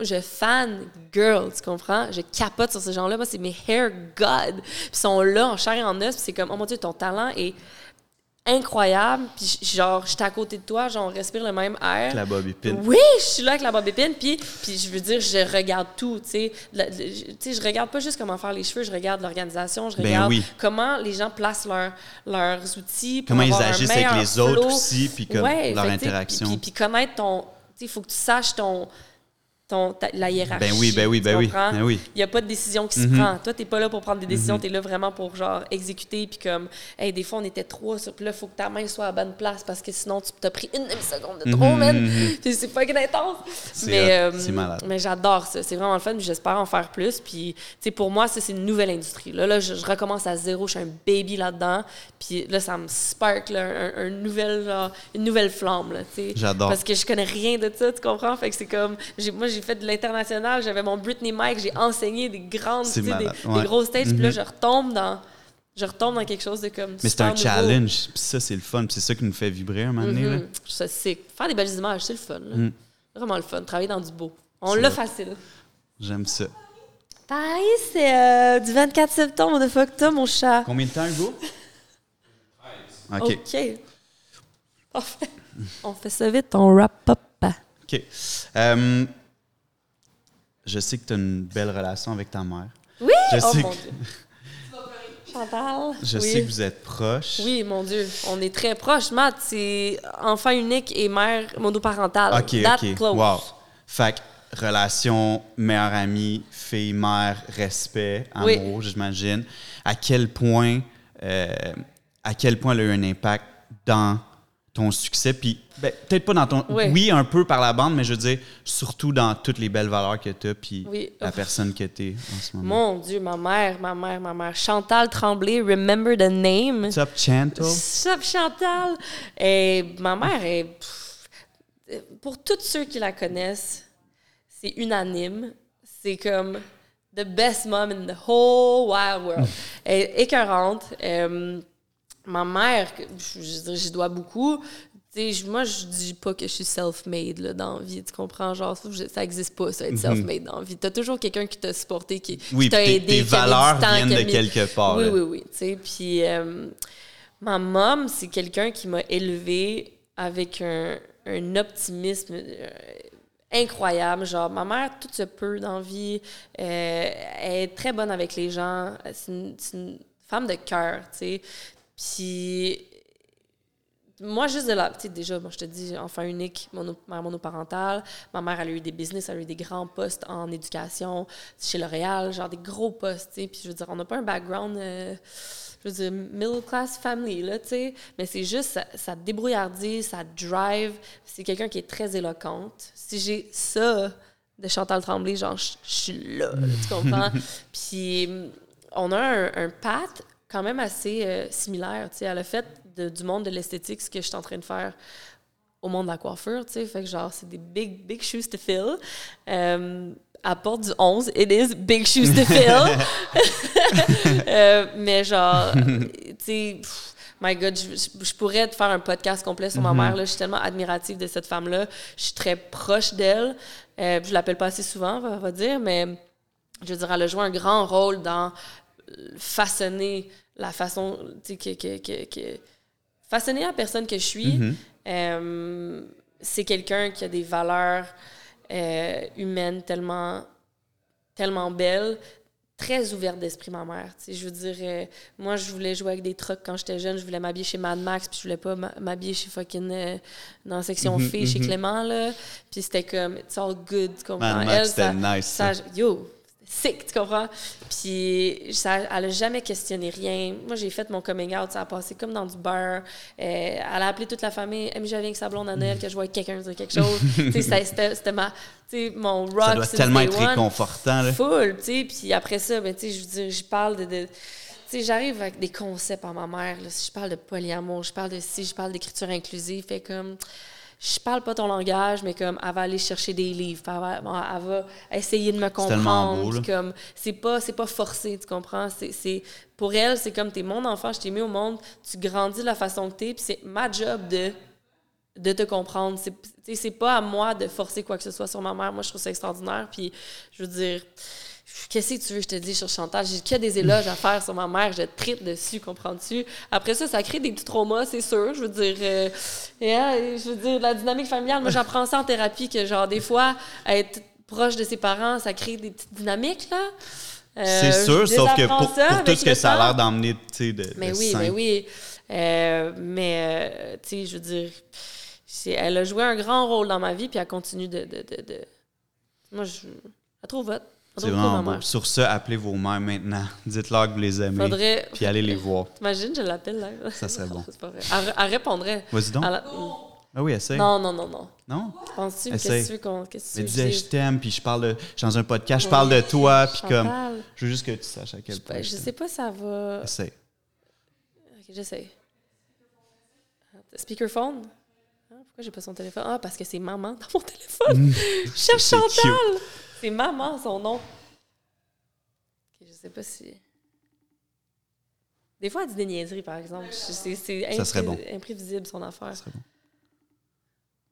Je fan girl, tu comprends? Je capote sur ces gens-là. Moi, c'est mes hair god. Puis ils sont là en chair et en os. Puis c'est comme, oh mon Dieu, ton talent est incroyable. Puis genre, j'étais à côté de toi, genre, on respire le même air. La Bob Épine. Oui, je suis là avec la Bob Épine, puis, puis je veux dire, je regarde tout, tu sais. La- Tu sais, je regarde pas juste comment faire les cheveux, je regarde l'organisation, je Ben regarde oui. comment les gens placent leurs leurs outils. pour Comment ils un agissent avec les autres aussi, puis comme Ouais, leur fait interaction. Puis, puis connaître ton... Tu sais, il faut que tu saches ton... ton ta- la hiérarchie. Ben oui, ben oui, ben oui, ben oui. Il n'y a pas de décision qui se Mhm. prend. Toi, tu n'es pas là pour prendre des décisions, tu es là vraiment pour genre exécuter. Puis comme, hey, des fois, on était trois, sur- puis là, il faut que ta main soit à la bonne place parce que sinon, tu t'as pris une demi-seconde de trop, man. Puis [LAUGHS] c'est pas intense. Mhm, Mais, euh, malade. mais j'adore ça. C'est vraiment le fun. J'espère en faire plus. Puis, tu sais, pour moi, ça, c'est une nouvelle industrie. Là, là je, je recommence à zéro. Je suis un baby là-dedans. Puis là, ça me spark là, un, un nouvel, genre, une nouvelle flamme. Là, tu sais. J'adore. Parce que je connais rien de ça, tu comprends? Fait que c'est comme. Moi, j'ai fait de l'international. J'avais mon Britney Mike. J'ai enseigné des grandes, des, des ouais. grosses stages. Puis là, Mhm. je retombe dans. Je retombe dans quelque chose de comme. Mais c'est un nouveau. challenge, puis ça, c'est le fun, puis c'est ça qui nous fait vibrer un moment donné. là. Mhm. Ça, c'est faire des belles images, c'est le fun. là. Mm. Vraiment le fun. Travailler dans du beau. On C'est l'a vrai. facile. J'aime ça. Paris, c'est euh, du 24 septembre au 9 octobre, mon chat. Combien de temps, Hugo? OK. OK. Parfait. On fait ça vite, on wrap up. OK. Euh, je sais que tu as une belle relation avec ta mère. Oui! Je oh sais mon que- Dieu. [LAUGHS] Chantal? Je oui. sais que vous êtes proches. Oui, mon Dieu. On est très proches. Matt, c'est enfant unique et mère monoparentale. OK, That OK. close. Wow. Fait que relation meilleure amie, fille, mère, respect, Oui. amour, j'imagine. À quel point, euh, à quel point elle a eu un impact dans ton succès, puis ben, peut-être pas dans ton... Oui. Oui, un peu par la bande, mais je veux dire, surtout dans toutes les belles valeurs que tu as, puis Oui. la Ouf. personne que tu es en ce moment. Mon Dieu, ma mère, ma mère, ma mère. Chantal Tremblay, remember the name? What's up, Chantal? Sup, Chantal? Et ma mère est. pour tous ceux qui la connaissent, c'est unanime. C'est comme the best mom in the whole wild world. Elle est écœurante. Euh, ma mère, je, je dois beaucoup. Tu sais, je- moi, je dis pas que je suis self-made dans la vie, tu comprends? Genre, ça, je- ça existe pas, ça, être self-made dans la vie. T'as toujours quelqu'un qui t'a supporté, qui, Oui, qui t'a aidé, tes qui du valeurs temps, viennent qui de mis- quelque part, Oui, là. oui, oui. Tu puis euh, ma mom, c'est quelqu'un qui m'a élevée avec un, un optimisme euh, incroyable. Genre, ma mère, tout se peut dans la vie. Euh, elle est très bonne avec les gens. C'est une, c'est une femme de cœur, tu sais. Puis moi, juste de la. Tu sais, déjà, moi, je te dis, enfant unique, mono, mère monoparentale. Ma mère, elle a eu des business, elle a eu des grands postes en éducation chez L'Oréal, genre des gros postes, tu sais. Puis je veux dire, on n'a pas un background. euh, je veux dire, middle class family, là, tu sais. Mais c'est juste sa, sa débrouillardise, sa drive. C'est quelqu'un qui est très éloquente. Si j'ai ça de Chantal Tremblay, genre, je suis là, là, tu comprends? [LAUGHS] Puis on a un, un path quand même assez euh, similaire, tu sais. Elle a fait de- du monde de l'esthétique ce que je suis en train de faire au monde de la coiffure, tu sais. Fait que genre, c'est des big, big shoes to fill. Euh, à porte du 11, it is big shoes to fill. [LAUGHS] [LAUGHS] Euh, mais genre, tu sais, my God, je, je- je pourrais te faire un podcast complet sur ma mère. Là. Je suis tellement admirative de cette femme-là. Je suis très proche d'elle. Euh, je l'appelle pas assez souvent, on va, va dire, mais je veux dire, elle a joué un grand rôle dans façonner la façon, tu sais, que, que, que, que- façonner la personne que je suis. Euh, c'est quelqu'un qui a des valeurs euh, humaines tellement, tellement belles, très ouverte d'esprit, ma mère. Je veux dire, euh, moi, je voulais jouer avec des trucks quand j'étais jeune. Je voulais m'habiller chez Mad Max, puis je voulais pas m'habiller chez fucking... euh, dans la section filles, chez Clément, là. Puis c'était comme, it's all good, comprends? Mad Max, c'était ça- nice, ça. ça- yo, sick, tu comprends? Puis ça, elle a jamais questionné rien. Moi, j'ai fait mon coming out, ça a passé comme dans du beurre. Euh, elle a appelé toute la famille. MJ vient avec sa blonde à Noël, que je vois quelqu'un dire quelque chose. C'était ma, mon rock. Ça doit tellement être réconfortant, là. Full, tu sais. Puis après ça, ben, je veux dire, je parle de. de- tu sais, j'arrive avec des concepts à ma mère. Là. Si je parle de polyamour, je parle de si, je parle d'écriture inclusive. Fait comme. Je parle pas ton langage, mais comme elle va aller chercher des livres, elle va, bon, elle va essayer de me comprendre. comme c'est pas c'est pas forcé, tu comprends? C'est pour elle, c'est comme t'es mon enfant, je t'ai mis au monde, tu grandis de la façon que t'es, puis c'est ma job de de te comprendre. C'est c'est pas à moi de forcer quoi que ce soit sur ma mère. Moi, je trouve ça extraordinaire. Puis, je veux dire, qu'est-ce que tu veux je te dise sur Chantal? J'ai que des éloges à faire sur ma mère. Je tripe dessus, comprends-tu? Après ça, ça crée des petits traumas, c'est sûr. Je veux dire, euh, et, hein, je veux dire, la dynamique familiale, moi, j'apprends ça en thérapie, que genre, des fois, être proche de ses parents, ça crée des petites dynamiques, là. Euh, C'est sûr, sauf que pour, tout ce que ça a l'air d'emmener, tu sais, de, Mais de oui, mais oui. Euh, mais, euh, tu sais, je veux dire, elle a joué un grand rôle dans ma vie, puis elle continue de. de, de, de- Moi, je la trouve hot. Elle C'est vraiment beau. Sur ça, appelez vos mères maintenant. Dites-leur que vous les aimez. Faudrait. Puis allez les voir. T'imagines, je l'appelle là. Ça serait bon. [LAUGHS] C'est pas vrai. Elle, elle répondrait. Vas-y donc. Elle Ah oui, essaye. Non, non, non, non. Non? Penses-tu? Qu'est-ce que tu veux qu'on. Veux que je je t'aime, puis je parle de. Je suis dans un podcast, je parle de toi, puis comme. Je veux juste que tu saches à quel Je, point. ben, je sais pas, ça va. Essaye. Ok, j'essaie. Speakerphone? Ah, pourquoi j'ai pas son téléphone? Ah, parce que c'est maman dans mon téléphone. [LAUGHS] je cherche Chantal! C'est maman, son nom. Ok, je sais pas si. Des fois, elle dit des niaiseries, par exemple. C'est, c'est Ça serait bon. imprévisible, son affaire. Ça serait bon.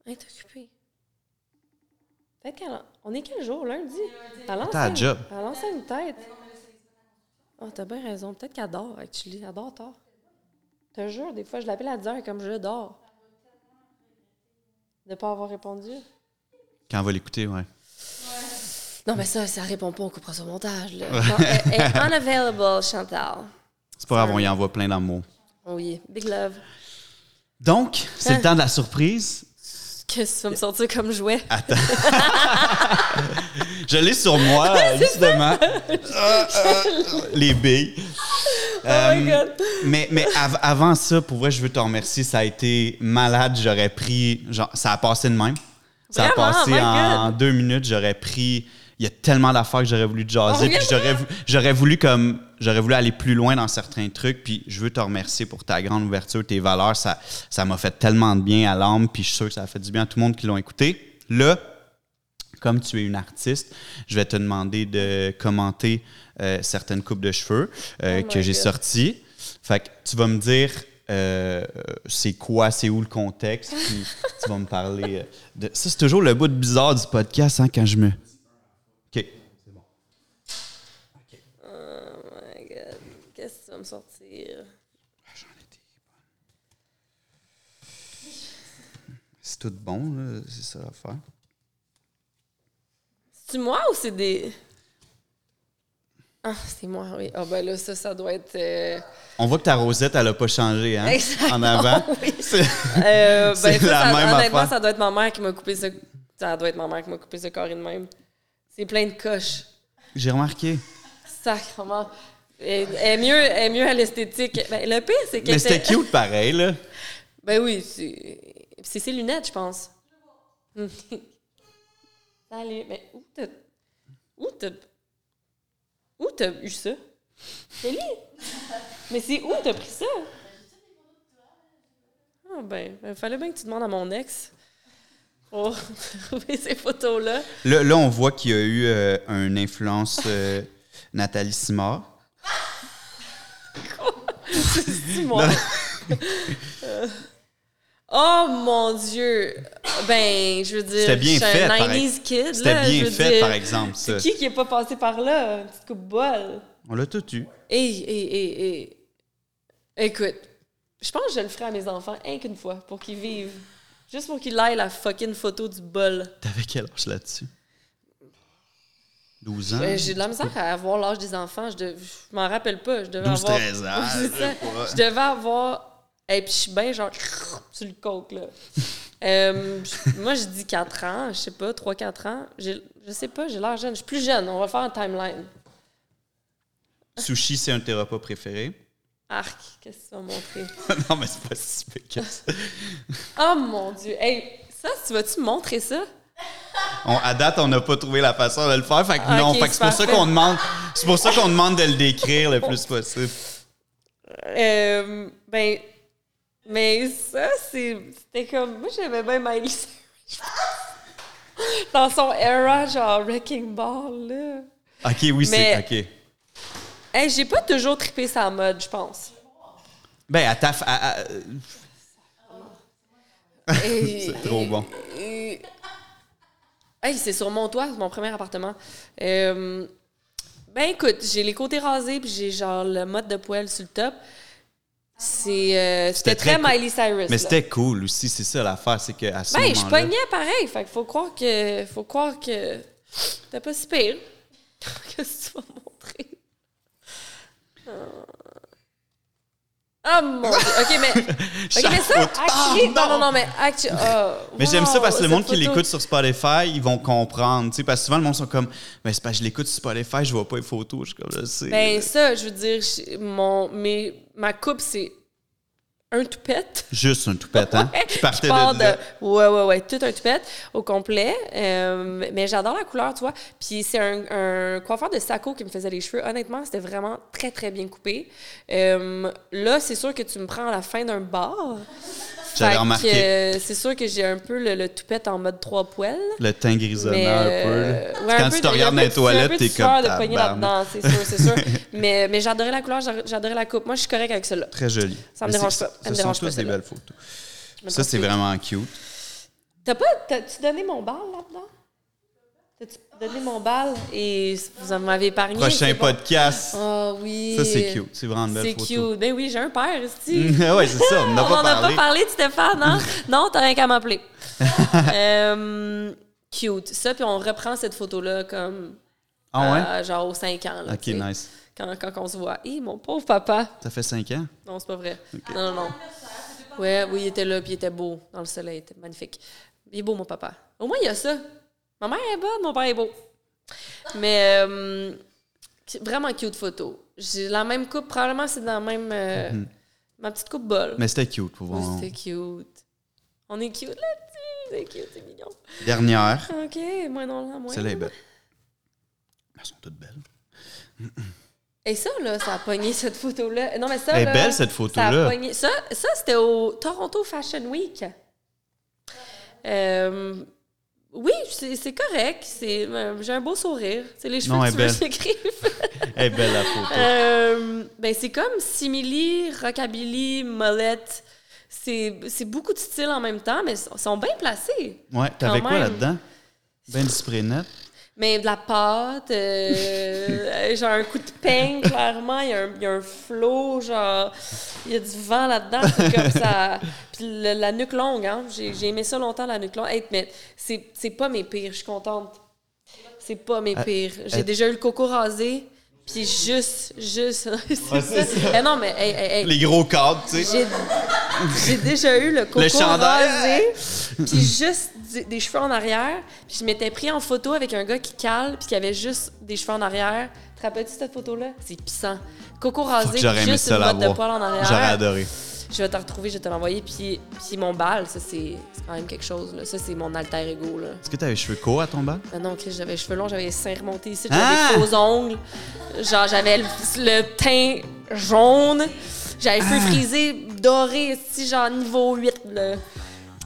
Elle est occupée. Peut-être qu'elle. a- On est quel jour? Lundi? Un une- job. Elle lance une tête. Oh, t'as bien raison. Peut-être qu'elle dort, actually. Elle dort tard. Je te jure, des fois, je l'appelle à 10 heures comme je dors. De pas avoir répondu. Quand on va l'écouter, ouais. Non, mais ça, ça répond pas, on coupera son montage. Là. Non, elle, elle est unavailable, Chantal. C'est pas grave, on y envoie plein d'amour. Oui, big love. Donc, c'est Hein? le temps de la surprise. Qu'est-ce que tu vas me sortir comme jouet? Attends. je l'ai sur moi, [LAUGHS] euh, justement. Ah, ah, les billes. Oh my Euh, God! mais mais av- avant ça, pour vrai, je veux te remercier. Ça a été malade. J'aurais pris. Genre, ça a passé de même. Ça a passé en deux minutes. J'aurais pris. Il y a tellement d'affaires que j'aurais voulu jaser. Oh, puis j'aurais, j'aurais voulu comme. J'aurais voulu aller plus loin dans certains trucs. Puis je veux te remercier pour ta grande ouverture, tes valeurs. Ça, ça m'a fait tellement de bien à l'âme. Puis je suis sûr que ça a fait du bien à tout le monde qui l'ont écouté. Là, comme tu es une artiste, je vais te demander de commenter euh, certaines coupes de cheveux euh, Oh que j'ai sorties. Fait que tu vas me dire euh, c'est quoi, c'est où le contexte, puis tu vas me parler de. Ça, c'est toujours le bout de bizarre du podcast hein, quand je me. OK. C'est bon. Oh my god. Qu'est-ce que tu vas me sortir? J'en ai des bonnes. C'est tout bon, là, c'est ça l'affaire. C'est moi ou c'est des. Ah, c'est moi, oui. Ah, ben là, ça, ça doit être. euh, On voit que ta rosette, elle a pas changé, hein? Exactement, En avant. [LAUGHS] oui. C'est- Euh, ben, [LAUGHS] la ça- même honnêtement, affaire. ça doit être ma mère qui m'a coupé ce. Ça doit être ma mère qui m'a coupé ce carré de même. C'est plein de coches. J'ai remarqué. Sacrement. Elle est mieux, elle est mieux à l'esthétique. Ben, le pire, c'est qu'elle Mais c'était cute pareil, là. Ben oui, c'est c'est ses lunettes, je pense. [LAUGHS] Salut, mais où t'as. Où t'as. Où t'as eu ça? Kelly? Mais c'est où t'as pris ça? Ah ben, il fallait bien que tu demandes à mon ex [LAUGHS] pour trouver ces photos-là. Là, là, on voit qu'il y a eu euh, une influence euh, [LAUGHS] Nathalie Simard. Dis-moi. [LAUGHS] Euh, oh mon Dieu! Ben, je veux dire, C'était bien je suis fait, un. 90s kid. C'était là, bien je veux fait, dire. par exemple, ça. C'est qui qui est pas passé par là? Une petite coupe bol. On l'a tout eu. Hey, hey, hey. Écoute, je pense que je le ferai à mes enfants rien qu'une fois pour qu'ils vivent. Juste pour qu'ils aient la fucking photo du bol. T'avais quel âge là-dessus? 12 ans? Euh, J'ai de la misère à avoir l'âge des enfants. Je, de- je m'en rappelle pas. Je devais 12, avoir. 13 ans, je devais avoir. Et puis je suis bien genre [LAUGHS] sur le coke, là. [LAUGHS] Euh, moi, je dis 4 ans, je sais pas, 3-4 ans. Je sais pas, j'ai l'air jeune. Je suis plus jeune. On va faire un timeline. Sushi, c'est un de tes repas préférés? Arc, qu'est-ce que tu vas montrer? [LAUGHS] non, mais c'est pas si que ça. [LAUGHS] Oh mon Dieu! Hey, ça, tu vas-tu me montrer ça? On- à date, on n'a pas trouvé la façon de le faire. Fait que Ah, non, c'est pour ça qu'on demande. C'est pour ça qu'on demande de le décrire le plus possible. Euh, ben, mais ça, c'était comme. Moi, j'aimais bien Miley. [LAUGHS] Dans son era, genre Wrecking Ball, là. Ok, oui, c'est. Ok. Hey, j'ai pas toujours trippé sa mode, je pense. Ben, à ta. f- à- [LAUGHS] C'est trop bon. Hey, c'est sur mon toit, mon premier appartement. Euh, ben écoute, j'ai les côtés rasés, puis j'ai genre le mode de poêle sur le top. C'est, euh, c'était très. Miley Cyrus. Mais c'était cool aussi, c'est ça l'affaire, c'est ce Ben, je pognais pareil. Fait qu'il faut croire que. Faut croire que. T'es pas si pire. Qu'est-ce [LAUGHS] que tu vas? Ah mon dieu. Ok, mais. [LAUGHS] Ok, mais ça, actually. photo- non, non, non, mais oh, Mais j'aime ça parce que le monde qui l'écoute sur Spotify, ils vont comprendre. tu sais, Parce que souvent, le monde sont comme, ben, c'est parce que je l'écoute sur Spotify, je vois pas les photos. Je suis comme, je sais. Ben, ça, je veux dire, mon, mes, ma coupe, c'est un toupette. Juste un toupette, hein? [LAUGHS] Ouais, Qui partait je de, là. Ouais, ouais, ouais, tout un toupette au complet. Euh, mais j'adore la couleur, tu vois. Puis c'est un, un coiffeur de Saco qui me faisait les cheveux. Honnêtement, c'était vraiment très, très bien coupé. Euh, là, c'est sûr que tu me prends à la fin d'un bar. J'avais remarqué. euh, c'est sûr que j'ai un peu le, le toupette en mode trois poils. Le teint grisonnant un peu. euh, ouais, un Quand peu tu te regardes un dans les toilettes, un t'es comme de pogner là-dedans, c'est sûr, c'est sûr. [LAUGHS] mais mais j'adorais la couleur, j'adorais la coupe. Moi, je suis correcte avec celle-là. Très joli. Ça me Mais dérange pas. Ça me dérange pas, des belles photos. Ça, c'est vraiment cute. T'as pas. T'as-tu donné mon bal là-dedans? T'as-tu donné mon bal? Et vous m'avez épargné? Prochain bon. podcast. Ah oui. Ça, c'est cute. C'est vraiment une belle C'est cute. Ben oui, j'ai un père ici. [LAUGHS] ouais, c'est ça. On n'a On pas n'en a parlé. pas parlé de Stéphane, hein? [LAUGHS] non, t'as rien qu'à m'appeler. [LAUGHS] Euh, cute. Ça, puis on reprend cette photo-là comme. Ah ouais? à, genre aux 5 ans. Là, Ok, nice. Quand, quand on se voit. Hé, mon pauvre papa. Ça fait 5 ans? Non, c'est pas vrai. Non, non, non. Ouais, oui, il était là, puis il était beau dans le soleil. Il était magnifique. Il est beau, mon papa. Au moins, il y a ça. Ma mère est bonne, mon père est beau. Mais euh, vraiment cute photo. J'ai la même coupe, probablement c'est dans la même. euh, Ma petite coupe bol. Mhm. Mais c'était cute. Pour voir. C'était cute. On est cute là-dessus. C'est cute, c'est mignon. Dernière. OK, moi non, là, moi. Celle-là est belle. Elles sont toutes belles. [CLEARS THROAT] Et ça, là, ça a pogné cette photo-là. Non, mais ça. Elle est là, belle, cette Ça, photo-là. pogné- ça, ça c'était au Toronto Fashion Week. Euh, Oui, c'est correct. euh, J'ai un beau sourire. C'est les cheveux Non, que tu veux belle. que j'écrive. [LAUGHS] Elle est belle la photo. Euh, ben, c'est comme simili, rockabilly, molette. C'est beaucoup de styles en même temps, mais ils sont bien placés. Ouais, t'avais quoi là-dedans? Ben du spray net. Mais de la pâte, euh, [LAUGHS] genre un coup de peigne, clairement. Il y, a un, il y a un flow, genre. Il y a du vent là-dedans. C'est comme ça. [LAUGHS] Puis le- la nuque longue, hein. J'ai j'ai aimé ça longtemps, la nuque longue. Hey, mais c'est c'est pas mes pires, je suis contente. C'est pas mes Euh, pires. J'ai euh, déjà eu le coco rasé, puis juste, juste. [LAUGHS] Ouais, ça. Eh non, mais hey, hey, hey. Les gros cadres, tu sais. J'ai déjà eu le coco Le rasé, puis juste du- des cheveux en arrière. Puis je m'étais pris en photo avec un gars qui cale, puis qui avait juste des cheveux en arrière. Te rappelles-tu cette photo-là? C'est puissant. Coco rasé, J'aurais aimé juste ça une botte de l'avoir. poil en arrière. J'aurais adoré. Je vais te retrouver, je vais te l'envoyer. Puis, puis mon bal, ça, c'est quand même quelque chose. Là. Ça, c'est mon alter ego. Est-ce que t'avais les cheveux courts à ton bal? Ah non, Chris, j'avais les cheveux longs, j'avais les seins remontés ici, j'avais Ah! des faux ongles. Genre, j'avais le, le teint jaune. J'avais les Ah! cheveux frisés, dorés, ici, genre niveau 8. Là.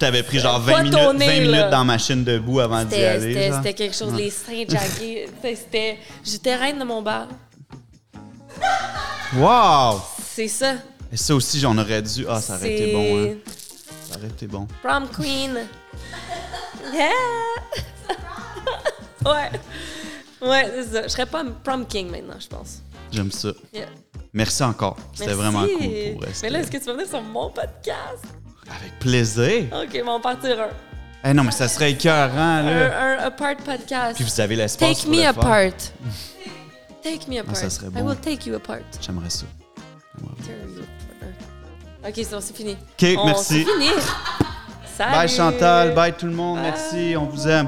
T'avais pris genre Pas 20 minutes, tourné, 20 minutes dans ma machine debout avant d'y aller. c'était- quelque chose, les seins jaggés. [LAUGHS] C'était-. J'étais reine de mon bar. Wow! C'est ça. Et ça aussi, j'en aurais dû. Ah, ça aurait été bon, hein. Ça aurait été bon. Prom queen. Yeah! [LAUGHS] ouais. Ouais, c'est ça. Je serais pas prom king maintenant, je pense. J'aime ça. Yeah. Merci encore. C'était vraiment cool pour vrai. Mais là, est-ce que tu vas venir sur mon podcast? Avec plaisir. Ok, on va en partir un. Eh non, mais ça serait écœurant, là. Un, un apart podcast. Puis vous avez l'espace Take pour me le faire. apart. [LAUGHS] Take me apart. ça serait I bon. will take you apart. J'aimerais ça. Apart. Ok, c'est bon, c'est fini. OK, On- merci. C'est fini. [LAUGHS] Salut. Bye Chantal, bye tout le monde, Bye. merci, on vous aime.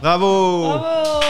Bravo! Bravo.